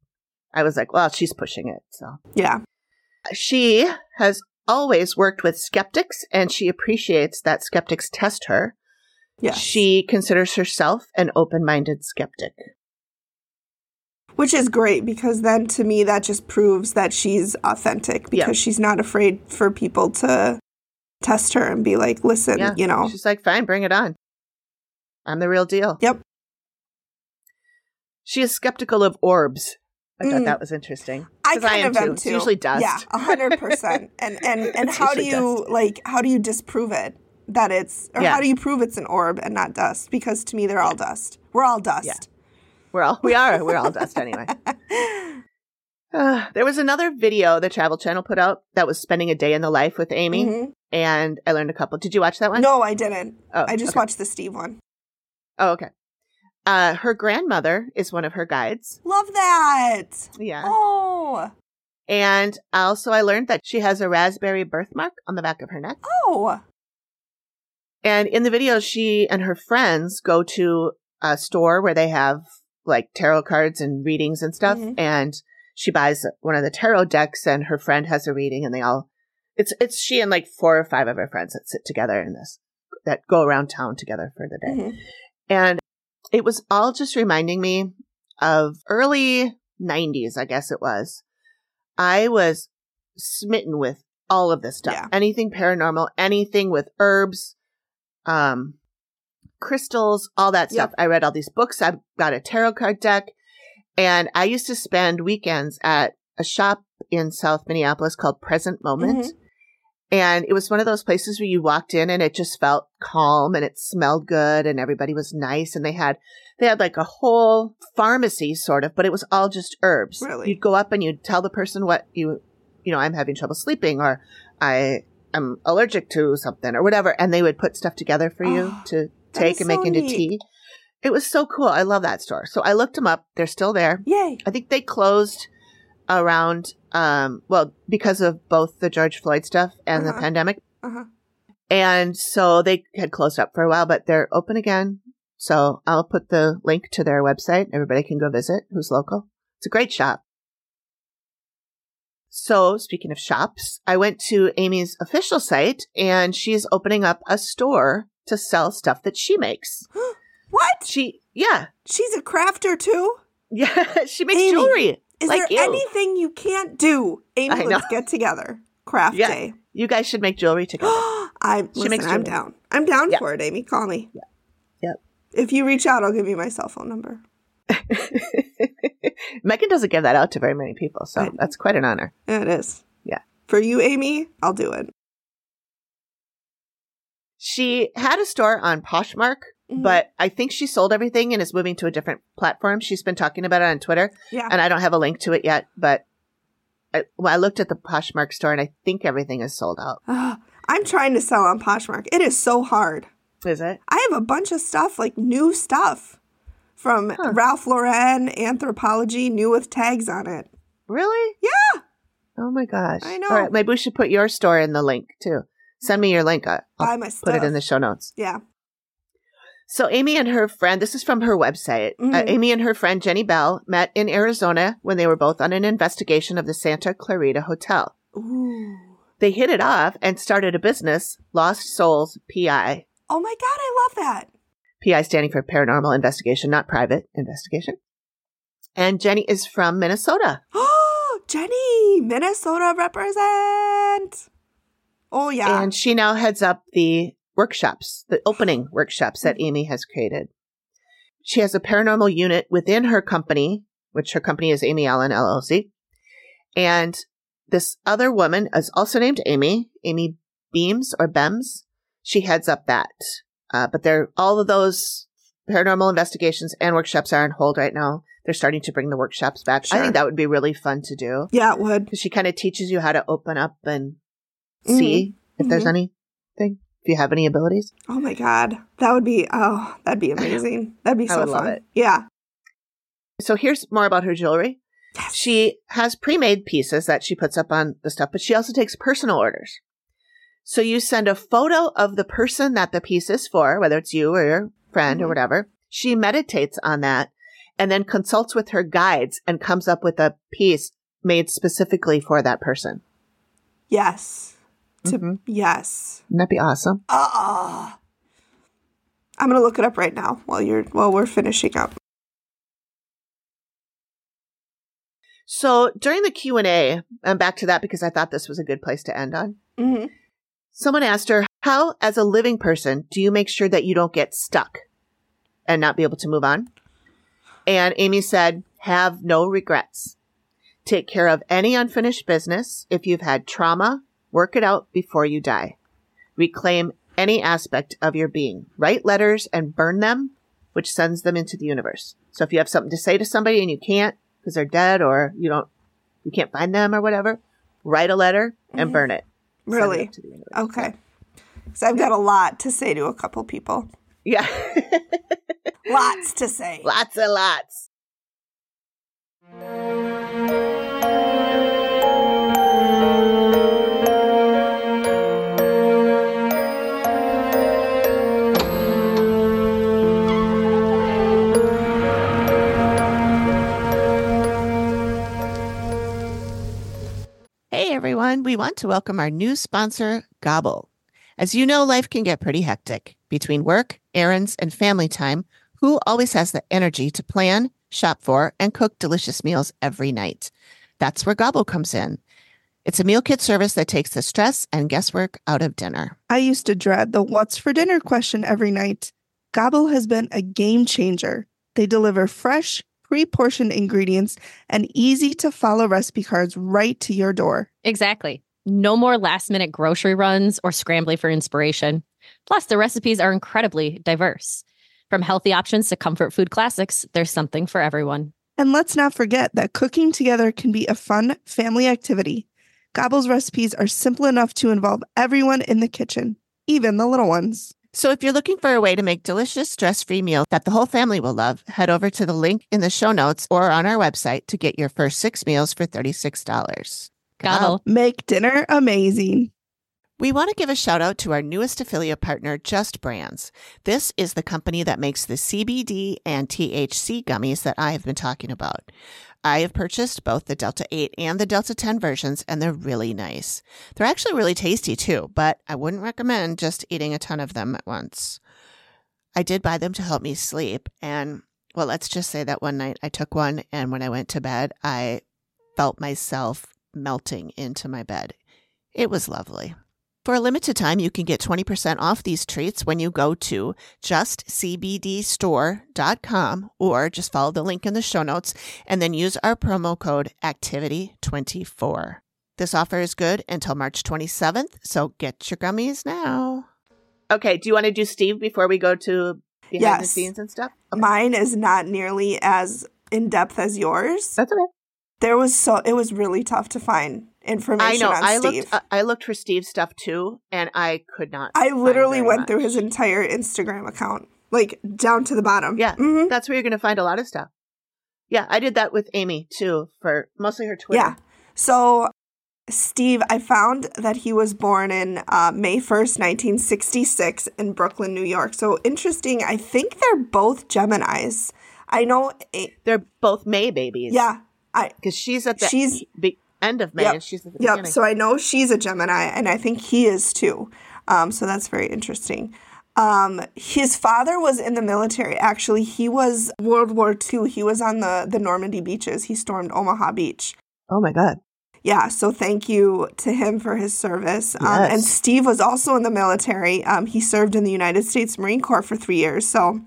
I was like, well, she's pushing it. So yeah. she has always worked with skeptics and she appreciates that skeptics test her. Yes. She considers herself an open minded skeptic. Which is great because then to me that just proves that she's authentic because Yeah. she's not afraid for people to test her and be like, listen, Yeah. you know. She's like, fine, bring it on. I'm the real deal. Yep. She is skeptical of orbs. I thought Mm. that was interesting. I kind am of am too. too. It's usually dust. Yeah, a hundred percent. And and and how do you dust. like how do you disprove it that it's or Yeah. how do you prove it's an orb and not dust? Because to me they're all dust. We're all dust. Yeah. We're all we are. We're all dust anyway. Uh, there was another video the Travel Channel put out that was spending a day in the life with Amy, Mhm. and I learned a couple. Did you watch that one? No, I didn't. Oh, I just okay. watched the Steve one. Oh, okay. Uh, her grandmother is one of her guides. Love that. Yeah. Oh. And also, I learned that she has a raspberry birthmark on the back of her neck. Oh. And in the video, she and her friends go to a store where they have like tarot cards and readings and stuff. Mhm. And she buys one of the tarot decks, and her friend has a reading, and they all. It's it's she and like four or five of her friends that sit together in this that go around town together for the day. Mhm. And it was all just reminding me of early 90s, I guess it was. I was smitten with all of this stuff. Yeah. Anything paranormal, anything with herbs, um, crystals, all that stuff. Yep. I read all these books. I've got a tarot card deck. And I used to spend weekends at a shop in South Minneapolis called Present Moment. Mhm. And it was one of those places where you walked in and it just felt calm and it smelled good and everybody was nice and they had they had like a whole pharmacy sort of, but it was all just herbs. Really? You'd go up and you'd tell the person what you you know, I'm having trouble sleeping or I am allergic to something or whatever, and they would put stuff together for you Oh, to take and make into neat. tea. It was so cool. I love that store. So I looked them up. They're still there. Yay. I think they closed around, um, well, because of both the George Floyd stuff and the Uh-huh. pandemic. Uh-huh. And so they had closed up for a while, but they're open again. So I'll put the link to their website. Everybody can go visit who's local. It's a great shop. So speaking of shops, I went to Amy's official site and she's opening up a store to sell stuff that she makes. What? She, yeah, She's a crafter too? yeah, she makes Amy, jewelry. Is like there you. anything you can't do? Amy, let's get together. Craft Yeah. day. You guys should make jewelry together. I She listen, makes I'm down. I'm down Yeah. for it, Amy. Call me. Yep. If you reach out, I'll give you my cell phone number. Megan doesn't give that out to very many people, so that's quite an honor. Yeah, it is. Yeah. For you, Amy, I'll do it. She had a store on Poshmark Mhm. but I think she sold everything and is moving to a different platform. She's been talking about it on Twitter, yeah. and I don't have a link to it yet. But I, well, I looked at the Poshmark store, and I think everything is sold out. I'm trying to sell on Poshmark. It is so hard. Is it? I have a bunch of stuff, like new stuff from Huh. Ralph Lauren, Anthropologie, new with tags on it. Really? Yeah. Oh my gosh! I know. All right, maybe we should put your store in the link too. Send me your link. I'll Buy my put it in the show notes. Yeah. So Amy and her friend, this is from her website. Uh, Mhm. Amy and her friend Jenny Bell met in Arizona when they were both on an investigation of the Santa Clarita Hotel. Ooh. They hit it off and started a business, Lost Souls PI. Oh my God, I love that. PI standing for Paranormal Investigation, not Private Investigation. And Jenny is from Minnesota. Oh, Jenny, Minnesota represent. Oh, yeah. And she now heads up the workshops, the opening workshops that Amy has created. She has a paranormal unit within her company, which her company is Amy Allan LLC. And this other woman is also named Amy, Amy Beams or Bems. She heads up that. Uh, but they're all of those paranormal investigations and workshops are on hold right now. They're starting to bring the workshops back. I think that would be really fun to do yeah, it would. she kind of teaches you how to open up and Mhm. see if there's Mhm. anything, if you have any abilities. Oh my God. That would be, oh, that'd be amazing. That'd be so fun. Yeah. So here's more about her jewelry. Yes. She has pre-made pieces that she puts up on the stuff, but she also takes personal orders. So you send a photo of the person that the piece is for, whether it's you or your friend or Mhm. whatever. She meditates on that and then consults with her guides and comes up with a piece made specifically for that person. Yes. To, Mhm. Yes. Wouldn't that be awesome? Ah. I'm gonna look it up right now while you're while we're finishing up. So during the Q&A, I'm back to that because I thought this was a good place to end on. Mm-hmm. Someone asked her, How, as a living person, do you make sure that you don't get stuck and not be able to move on? And Amy said, Have no regrets. Take care of any unfinished business. If you've had trauma, work it out before you die. Reclaim any aspect of your being. Write letters and burn them, which sends them into the universe. So if you have something to say to somebody and you can't because they're dead or you don't, you can't find them or whatever, write a letter and Mhm. burn it. Really? Okay. So I've got a lot to say to a couple people. Yeah. Lots to say. lots and lots. Everyone, we want to welcome our new sponsor, Gobble. As you know, life can get pretty hectic. Between work, errands, and family time, who always has the energy to plan, shop for, and cook delicious meals every night? That's where Gobble comes in. It's a meal kit service that takes the stress and guesswork out of dinner. I used to dread the what's for dinner question every night. Gobble has been a game changer. They deliver fresh, pre portioned ingredients and easy to follow recipe cards right to your door. Exactly. No more last minute grocery runs or scrambling for inspiration. Plus, the recipes are incredibly diverse. From healthy options to comfort food classics, there's something for everyone. And let's not forget that cooking together can be a fun family activity. Gobble's recipes are simple enough to involve everyone in the kitchen, even the little ones. So if you're looking for a way to make delicious stress-free meals that the whole family will love, head over to the link in the show notes or on our website to get your first six meals for $36. Gobble. Make dinner amazing. We want to give a shout out to our newest affiliate partner, Just Brands. This is the company that makes the CBD and THC gummies that I have been talking about. I have purchased both the Delta 8 and the Delta 10 versions, and they're really nice. They're actually really tasty too, but I wouldn't recommend just eating a ton of them at once. I did buy them to help me sleep, and well, let's just say that one night I took one, and when I went to bed, I felt myself melting into my bed. It was lovely. For a limited time, you can get 20% off these treats when you go to justcbdstore.com or just follow the link in the show notes and then use our promo code ACTIVITY24. This offer is good until March 27th, so get your gummies now. Okay, do you want to do Steve before we go to behind the Yes. scenes and stuff? Okay. Mine is not nearly as in depth as yours. That's okay. There was so it was really tough to find information I know. on I Steve. looked. uh, I looked for Steve's stuff too, and I could not. I literally went through his entire Instagram account, like down to the bottom. Yeah, hmm that's where you're going to find a lot of stuff. Yeah, I did that with Amy too for mostly her Twitter. Yeah. So, Steve, I found that he was born in uh, May 1st, 1966, in Brooklyn, New York. So, interesting. I think they're both Geminis. I know. A- they're both May babies. yeah. I. because she's at the She's- be- end of May, Yep. and she's at the Yep. So, I know she's a Gemini, and I think he is too. Um, so, that's very interesting. Um, his father was in the military. Actually, he was World War II. He was on the, the Normandy beaches. He stormed Omaha Beach. oh my god. Yeah, so thank you to him for his service. Um, Yes. and Steve was also in the military. Um, he served in the United States Marine Corps for three years. So,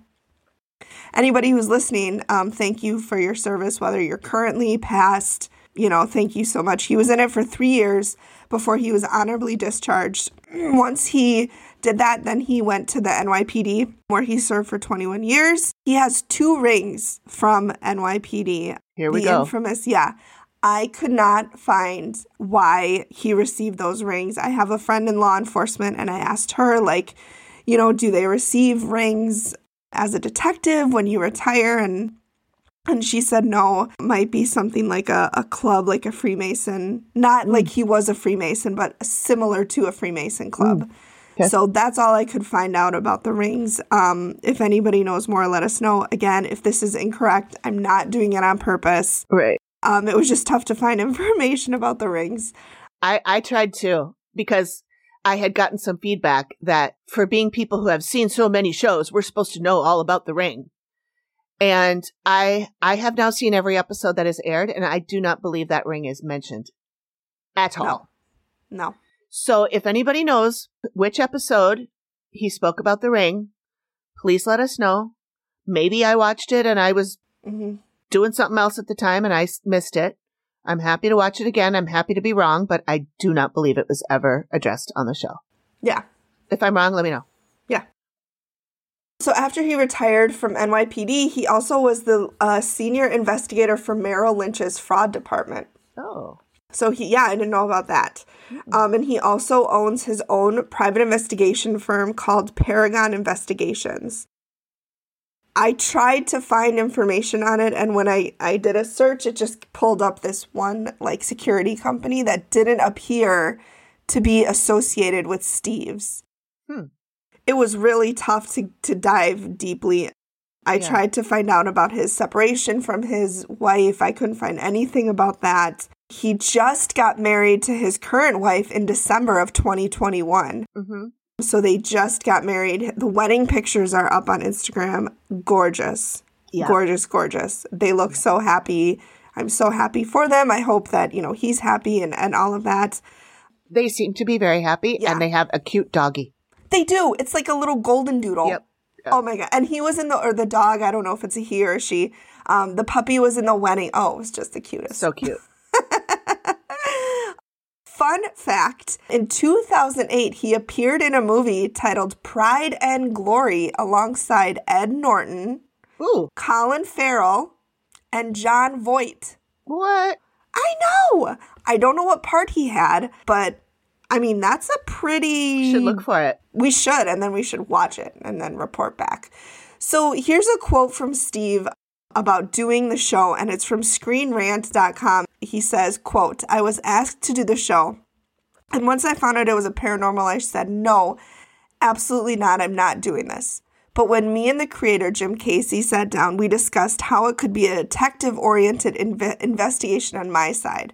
anybody who's listening, um, thank you for your service, whether you're currently past, you know, thank you so much. He was in it for three years before he was honorably discharged. Once he did that, then he went to the NYPD where he served for 21 years. He has two rings from NYPD Here we the go. infamous, yeah. I could not find why he received those rings. I have a friend in law enforcement and I asked her, like, you know, do they receive rings as a detective when you retire? And and she said no, might be something like a, a club, like a Freemason. Not like he was a Freemason, but similar to a Freemason club. Okay. So that's all I could find out about the rings. Um, if anybody knows more, let us know. Again, if this is incorrect, I'm not doing it on purpose. right. Um, it was just tough to find information about the rings. I I tried to because I had gotten some feedback that for being people who have seen so many shows, we're supposed to know all about the ring. And I I have now seen every episode that has aired, and I do not believe that ring is mentioned at all. No. No. So if anybody knows which episode he spoke about the ring, please let us know. Maybe I watched it and I was hmm doing something else at the time and I missed it. I'm happy to watch it again. I'm happy to be wrong, but I do not believe it was ever addressed on the show. Yeah. If I'm wrong, let me know. So after he retired from NYPD, he also was the uh, senior investigator for Merrill Lynch's fraud department. Oh. So he, yeah, I didn't know about that. Um, and he also owns his own private investigation firm called Paragon Investigations. I tried to find information on it, and when I, I did a search, it just pulled up this one like security company that didn't appear to be associated with Steve's. Hmm. It was really tough to, to dive deeply. I Yeah. tried to find out about his separation from his wife. I couldn't find anything about that. He just got married to his current wife in December of 2021. Mm-hmm. So they just got married. The wedding pictures are up on Instagram. Gorgeous. Yeah. Gorgeous, gorgeous. They look so happy. I'm so happy for them. I hope that, you know, he's happy and, and all of that. They seem to be very happy Yeah. and they have a cute doggy. They do. It's like a little golden doodle. Yep. Oh my god. And he was in the or the dog, I don't know if it's a he or a she. Um, the puppy was in the wedding. Oh, it was just the cutest. So cute. Fun fact in 2008, he appeared in a movie titled Pride and Glory alongside Ed Norton, Ooh. Colin Farrell, and Jon Voight. What? I know. I don't know what part he had, but I mean, that's a pretty. Should look for it. We should, and then we should watch it and then report back. So here's a quote from Steve about doing the show, and it's from screenrant.com. He says, quote, I was asked to do the show, and once I found out it was a paranormal, I said, no, absolutely not. I'm not doing this. But when me and the creator, Jim Casey, sat down, we discussed how it could be a detective oriented inve- investigation on my side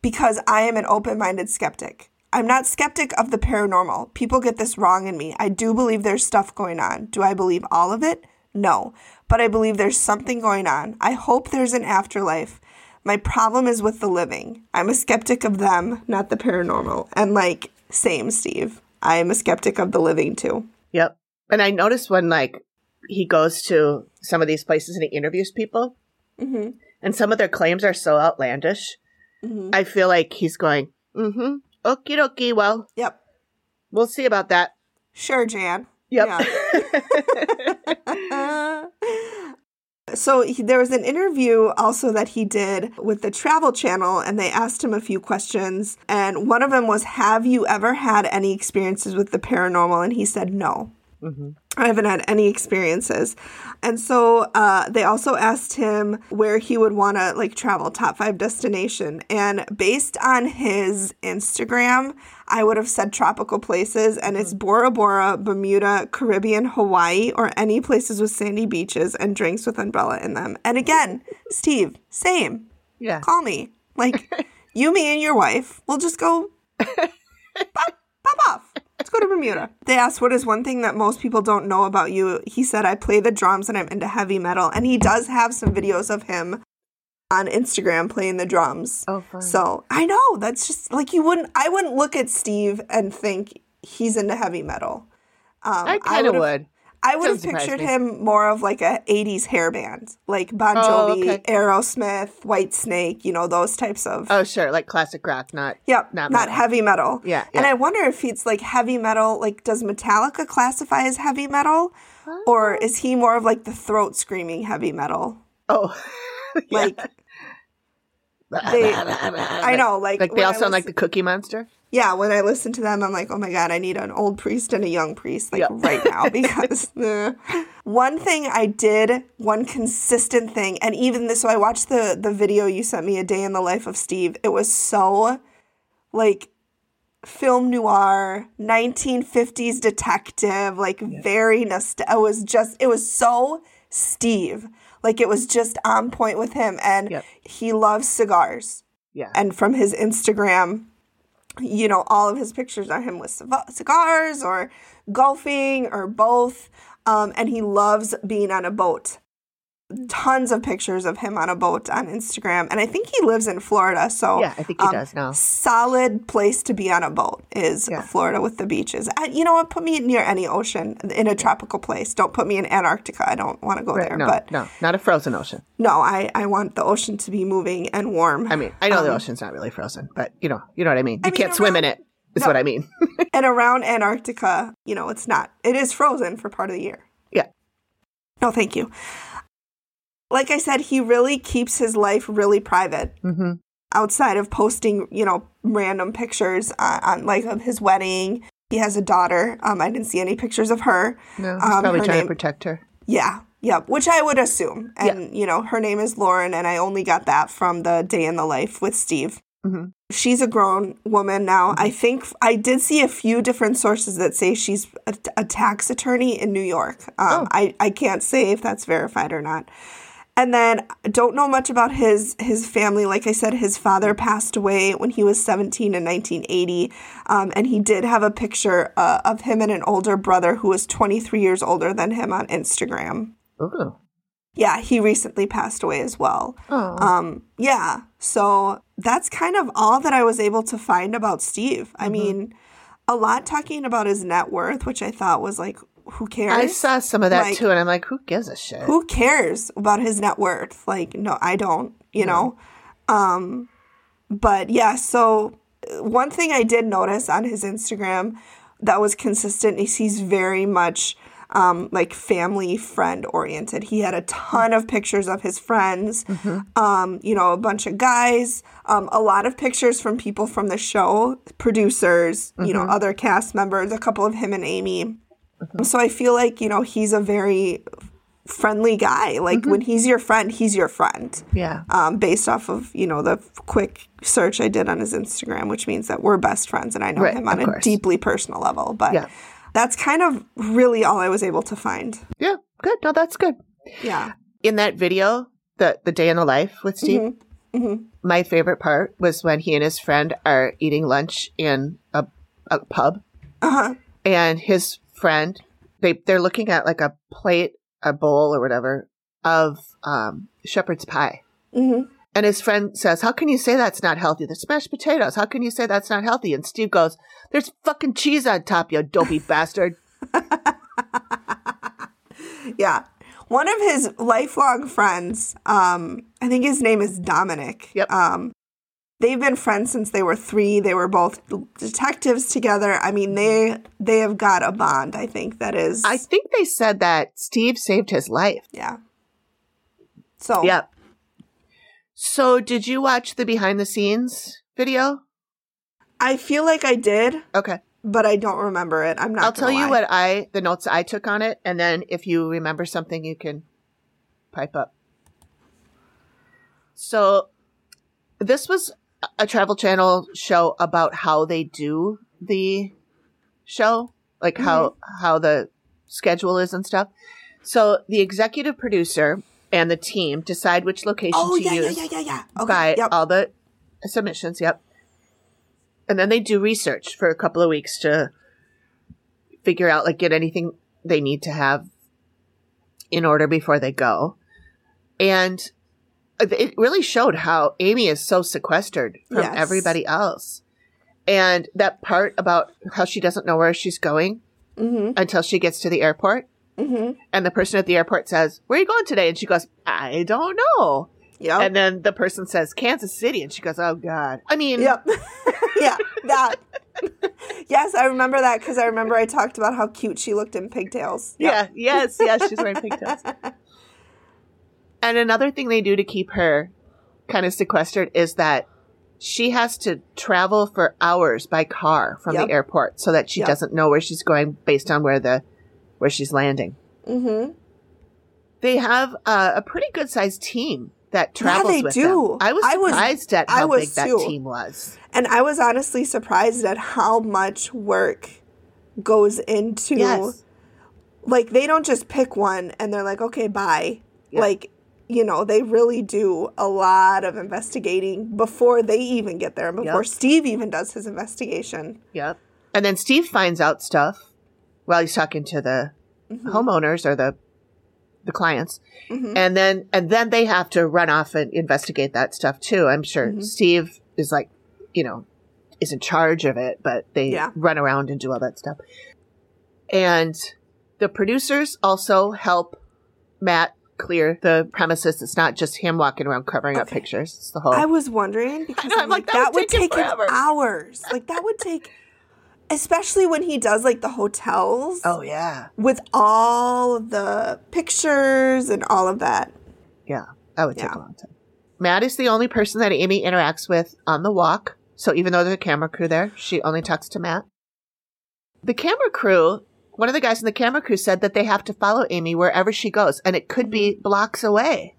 because I am an open minded skeptic. I'm not skeptic of the paranormal. People get this wrong in me. I do believe there's stuff going on. Do I believe all of it? No. But I believe there's something going on. I hope there's an afterlife. My problem is with the living. I'm a skeptic of them, not the paranormal. And like, same, Steve. I am a skeptic of the living too. Yep. And I noticed when like he goes to some of these places and he interviews people, Mm-hmm. and some of their claims are so outlandish. Mm-hmm. I feel like he's going, mm-hmm. Okie dokie. Well, Yep. we'll see about that. Sure, Jan. Yep. Yeah. So he, there was an interview also that he did with the Travel Channel, and they asked him a few questions. And one of them was, "Have you ever had any experiences with the paranormal?" And he said, "No." I haven't had any experiences. And so uh, they also asked him where he would want to like travel, top five destination. And based on his Instagram, I would have said tropical places, and it's Bora Bora, Bermuda, Caribbean, Hawaii, or any places with sandy beaches and drinks with umbrella in them. And again, Steve, same. Yeah. Call me. Like you, me, and your wife. We'll just go pop, pop off. Let's go to Bermuda. They asked, What is one thing that most people don't know about you? He said, I play the drums and I'm into heavy metal. And he does have some videos of him on Instagram playing the drums. Oh, fun. So I know that's just like you wouldn't, I wouldn't look at Steve and think he's into heavy metal. Um, I kind of would. I would have pictured me. him more of like a 80s hair band, like Bon Oh, Jovi, okay. Aerosmith, Whitesnake, you know, those types of. Oh, sure. Like classic rock, not. Yep, not not, metal. heavy metal. Yeah, And. I wonder if he's like heavy metal, like does Metallica classify as heavy metal? Or is he more of like the throat screaming heavy metal? Oh. yeah. Like they I know, like Like they all I sound like the Cookie Monster. Yeah, when I listen to them, I'm like, oh my god, I need an old priest and a young priest, like Yep. right now, because uh, one thing I did, one consistent thing, and even this, so I watched the the video you sent me, a day in the life of Steve. It was so, like, film noir, 1950s detective, like very nostalgic. It was just, it was so Steve, like it was just on point with him, and Yep. he loves cigars Yeah. and from his Instagram, you know, all of his pictures are him with cigars or golfing or both. Um, and he loves being on a boat. Tons of pictures of him on a boat on Instagram. And I think he lives in Florida. So, Yeah, I think he um, does now. Solid place to be on a boat is Yeah. Florida with the beaches. And you know what? Put me near any ocean in a tropical place. Don't put me in Antarctica. I don't want to go Right, there. no, But no, not a frozen ocean. no, I, I want the ocean to be moving and warm. I mean, I know the Um, ocean's not really frozen, but you know, you know what I mean. You I mean, can't swim in it. Is No. what I mean. and around Antarctica, you know, it's not. It is frozen for part of the year. yeah. No, thank you. Like I said, he really keeps his life really private Mm-hmm. outside of posting, you know, random pictures on, on like of his wedding. He has a daughter. Um, I didn't see any pictures of her. No, he's Um, probably her trying name- to protect her. Yeah, yeah, which I would assume. And you know, her name is Lauren, and I only got that from the day in the life with Steve. Mhm. She's a grown woman now. I think I did see a few different sources that say she's a, a tax attorney in New York. Um, Oh. I I can't say if that's verified or not. And then don't know much about his his family. Like I said, his father passed away when he was 17 in 1980, um, and he did have a picture uh, of him and an older brother who was 23 years older than him on Instagram. Ooh. Yeah, he recently passed away as well. Oh. Um, yeah, so that's kind of all that I was able to find about Steve. Mm-hmm. I mean, a lot talking about his net worth, which I thought was like, who cares? I saw some of that Like, too, and I'm like, who gives a shit? who cares about his net worth like no i don't you know um but yeah so uh, one thing i did notice on his instagram that was consistent is he's very much um, like family friend oriented. He had a ton of pictures of his friends, um, you know, a bunch of guys, um, a lot of pictures from people from the show, producers, you know, other cast members, a couple of him and Amy. So I feel like, you know, he's a very friendly guy. Like when he's your friend, he's your friend. Yeah. Um, based off of, you know, the quick search I did on his Instagram, which means that we're best friends and I know Right, him on a course. deeply personal level. But Yeah. that's kind of really all I was able to find. Yeah. Good. No, that's good. Yeah. In that video, the the day in the life with Steve, Mm-hmm. Mhm. my favorite part was when he and his friend are eating lunch in a, a pub, Uh-huh. and his friend they they're looking at like a plate, a bowl or whatever of um, shepherd's pie. hmm And his friend says, How can you say that's not healthy? The smashed potatoes. How can you say that's not healthy? And Steve goes, There's fucking cheese on top, you dopey bastard. Yeah. One of his lifelong friends, um, I think his name is Dominic. Yep. Um, they've been friends since they were three. They were both detectives together. I mean, they they have got a bond. I think that is. I think they said that Steve saved his life. yeah. So Yep. So, did you watch the behind the scenes video? I feel like I did, Okay. but I don't remember it. I'm not. I'll tell you what I the notes I took on it, and then if you remember something, you can pipe up. So, this was a Travel Channel show about how they do the show, like how mm-hmm. how the schedule is and stuff. So, the executive producer and the team decide which location Oh to yeah, yeah, use yeah, yeah, yeah. Okay. by yep. all the submissions. Yep. And then they do research for a couple of weeks to figure out, like, get anything they need to have in order before they go. And it really showed how Amy is so sequestered from Yes. everybody else. And that part about how she doesn't know where she's going Mhm. until she gets to the airport. Mhm. And the person at the airport says, Where are you going today? And she goes, I don't know. Yep. And then the person says Kansas City, and she goes, "Oh God!" I mean, Yep. yeah, that. yes, I remember that because I remember I talked about how cute she looked in pigtails. Yep. yeah, yes, yes, she's wearing pigtails. And another thing they do to keep her kind of sequestered is that she has to travel for hours by car from Yep. the airport, so that she Yep. doesn't know where she's going based on where the where she's landing. Mm-hmm. They have uh, a pretty good sized team that travels they with do. them. I was I was- surprised at how big that team was. And I was honestly surprised at how much work goes into Yes. like they don't just pick one and they're like, okay, bye. Yeah. Like, you know, they really do a lot of investigating before they even get there and before Yep. Steve even does his investigation. Yep. And then Steve finds out stuff while he's talking to the Mm-hmm. homeowners or the the clients. Mhm. And then and then they have to run off and investigate that stuff too. I'm sure Mm-hmm. Steve is like, you know, is in charge of it, but they Yeah. run around and do all that stuff. And the producers also help Matt clear the premises. It's not just him walking around covering up pictures. It's the whole I was wondering because know, I'm like, like, that, that would take take hours. Like that would take especially when he does like the hotels Oh yeah. with all of the pictures and all of that. Yeah, that would take Yeah. a long time. Matt is the only person that Amy interacts with on the walk. So even though there's a camera crew there, she only talks to Matt. The camera crew, one of the guys in the camera crew said that they have to follow Amy wherever she goes, and it could be blocks away.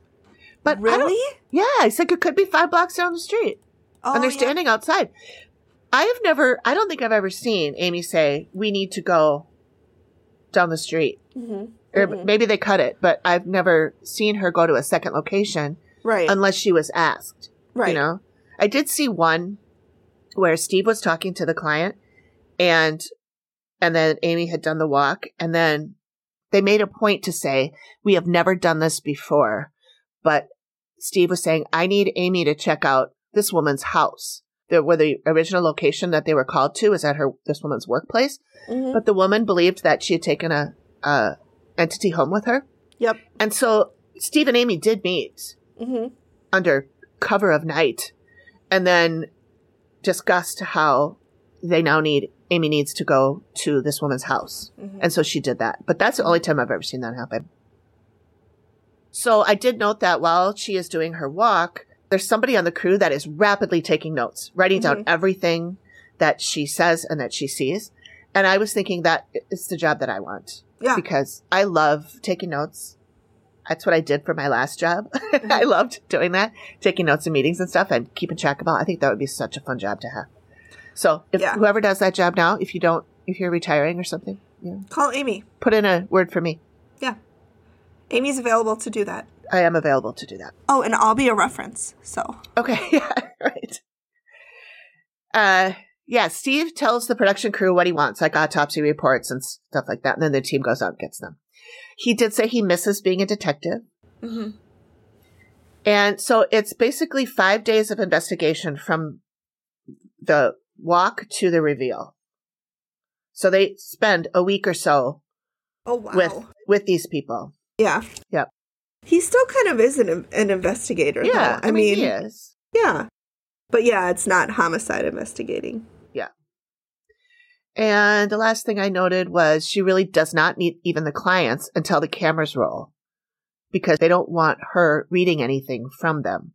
But really? yeah, he said it could be five blocks down the street, Oh, and they're yeah. standing outside. I have never, I don't think I've ever seen Amy say, "We need to go down the street," Mhm. or Mhm. maybe they cut it, but I've never seen her go to a second location Right. unless she was asked. right. You know, I did see one where Steve was talking to the client, and and then Amy had done the walk, and then they made a point to say, "We have never done this before," but Steve was saying, "I need Amy to check out this woman's house." The, where the original location that they were called to is at her this woman's workplace, Mhm. but the woman believed that she had taken a, a entity home with her, Yep. and so Steve and Amy did meet hmm under cover of night and then discussed how they now need Amy needs to go to this woman's house. Mhm. And so she did that. But that's the only time I've ever seen that happen. So I did note that while she is doing her walk, there's somebody on the crew that is rapidly taking notes, writing down everything that she says and that she sees. And I was thinking that it's the job that I want Yeah. because I love taking notes. That's what I did for my last job. I loved doing that, taking notes in meetings and stuff and keeping track of all. I think that would be such a fun job to have. So if Yeah. whoever does that job now, if you don't, if you're retiring or something, you know, Call Amy. put in a word for me. Yeah. Amy's available to do that. I am available to do that. Oh, and I'll be a reference. So Okay, yeah, right. Uh, yeah, Steve tells the production crew what he wants, like autopsy reports and stuff like that, and then the team goes out and gets them. He did say he misses being a detective. Mhm. And so it's basically five days of investigation from the walk to the reveal. So they spend a week or so Oh wow. with with these people. yeah. Yep. He still kind of is an, an investigator. Yeah, though. I, mean, he is. yeah. But yeah, it's not homicide investigating. Yeah. And the last thing I noted was she really does not meet even the clients until the cameras roll because they don't want her reading anything from them.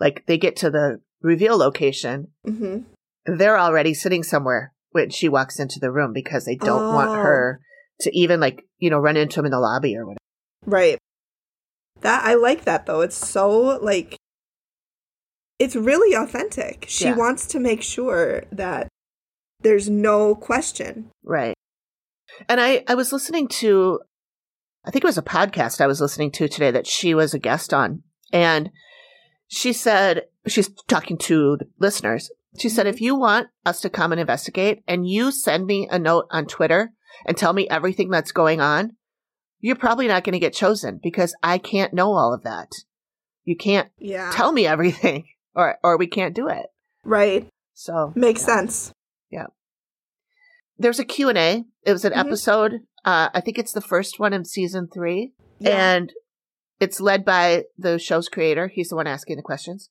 Like they get to the reveal location, Mm hmm they're already sitting somewhere when she walks into the room because they don't want Oh. her to even like, you know, run into him in the lobby or whatever. Right. That I like that though. It's so like it's really authentic. She Yeah. wants to make sure that there's no question. Right. And I, I was listening to, I think it was a podcast I was listening to today that she was a guest on. And she said, she's talking to the listeners. She said, if you want us to come and investigate and you send me a note on Twitter and tell me everything that's going on, you're probably not going to get chosen because I can't know all of that. You can't Yeah. tell me everything or, or we can't do it. right. So Makes yeah. sense. Yeah. There's a Q&A. It was an Mhm. episode. Uh, I think it's the first one in season three. Yeah. And it's led by the show's creator. He's the one asking the questions.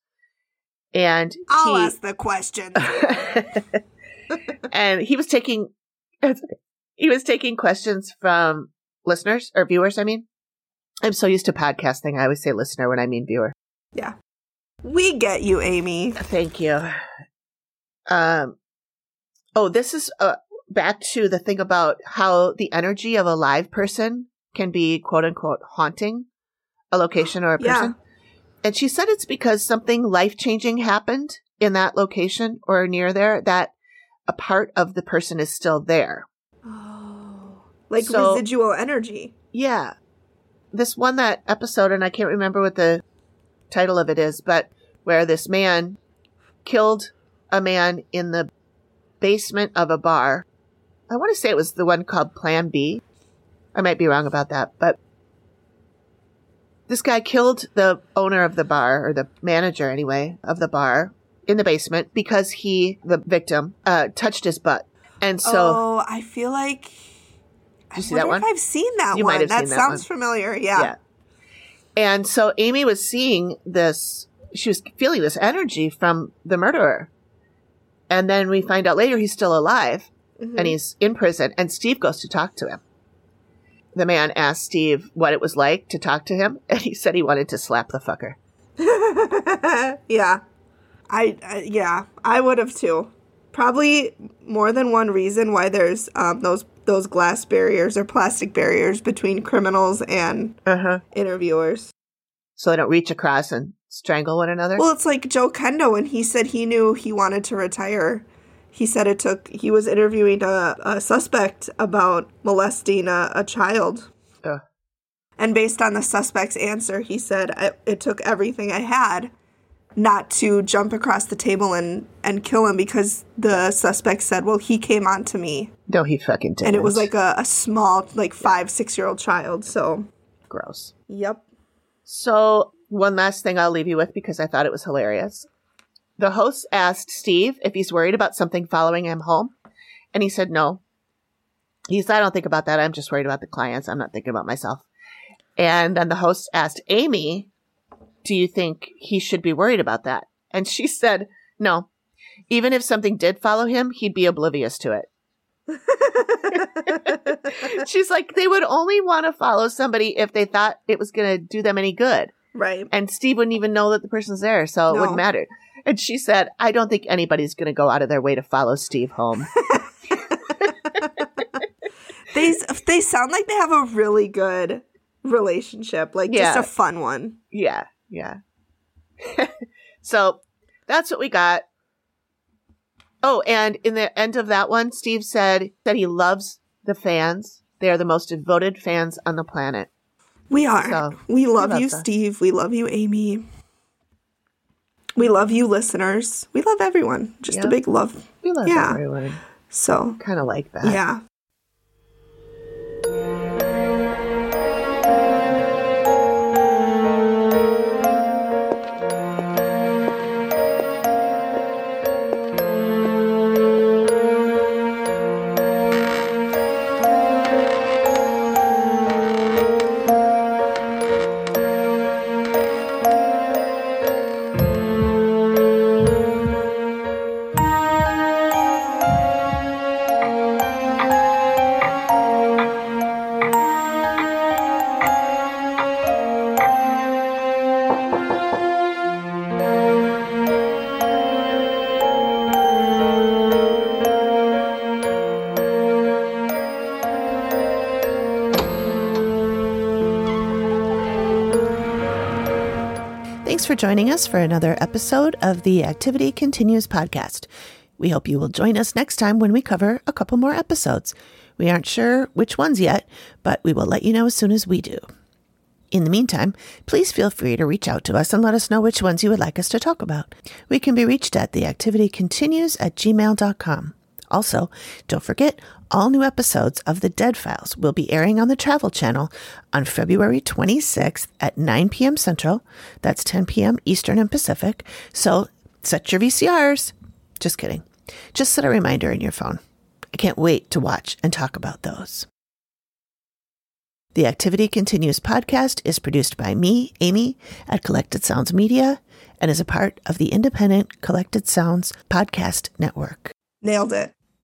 And I'll he, ask the question. and he was taking, he was taking questions from listeners or viewers. I mean, I'm so used to podcasting. I always say listener when I mean viewer. yeah. We get you, Amy. Thank you. Um, oh, this is uh, back to the thing about how the energy of a live person can be quote unquote haunting a location or a person. Yeah. And she said it's because something life changing happened in that location or near there that a part of the person is still there. Oh. Like So- residual energy. Yeah. This one, that episode, and I can't remember what the title of it is, but where this man killed a man in the basement of a bar. I want to say it was the one called Plan B. I might be wrong about that, but this guy killed the owner of the bar, or the manager anyway, of the bar in the basement because he, the victim, uh, touched his butt. And so, oh, I feel like I you see that one? if I've seen that You one. might have that seen that sounds one. familiar. Yeah. Yeah. And so Amy was seeing this, she was feeling this energy from the murderer. And then we find out later he's still alive Mhm. and he's in prison, and Steve goes to talk to him. The man asked Steve what it was like to talk to him, and he said he wanted to slap the fucker. yeah. I, I yeah, I would have too. Probably more than one reason why there's um, those those glass barriers or plastic barriers between criminals and Uh huh. interviewers. So they don't reach across and strangle one another? Well, it's like Joe Kenda when he said he knew he wanted to retire. He said it took he was interviewing a, a suspect about molesting a, a child. Ugh. And based on the suspect's answer, he said I, it took everything I had not to jump across the table and and kill him because the suspect said, "Well, he came on to me," no, he fucking did. and it was like a, a small, like five, six year old child. So, gross. yep. So, one last thing I'll leave you with because I thought it was hilarious. The host asked Steve if he's worried about something following him home, and he said no. He said, I don't think about that. I'm just worried about the clients. I'm not thinking about myself. And then the host asked Amy, Do you think he should be worried about that? And she said, No. Even if something did follow him, he'd be oblivious to it. She's like, they would only want to follow somebody if they thought it was going to do them any good right. and Steve wouldn't even know that the person's there, so it wouldn't matter. And she said, "I don't think anybody's going to go out of their way to follow Steve home." They they sound like they have a really good relationship, like just a fun one. yeah, yeah. so that's what we got. Oh, and in the end of that one, Steve said that he loves the fans. They are the most devoted fans on the planet. We are. So, we love love you, that. Steve. We love you, Amy. We love you, listeners. We love everyone. Just Yeah. a big love. We love Yeah. everyone. So, Kind of like that. yeah. Joining us for another episode of the Activity Continues podcast. We hope you will join us next time when we cover a couple more episodes. We aren't sure which ones yet, but we will let you know as soon as we do. In the meantime, please feel free to reach out to us and let us know which ones you would like us to talk about. We can be reached at theactivitycontinues at gmail.com. Also, don't forget, all new episodes of The Dead Files will be airing on the Travel Channel on February 26th at 9 p.m. Central. That's 10 p.m. Eastern and Pacific. So set your VCRs. Just kidding. Just set a reminder in your phone. I can't wait to watch and talk about those. The Activity Continues podcast is produced by me, Amy, at Collected Sounds Media, and is a part of the independent Collected Sounds podcast network. Nailed it.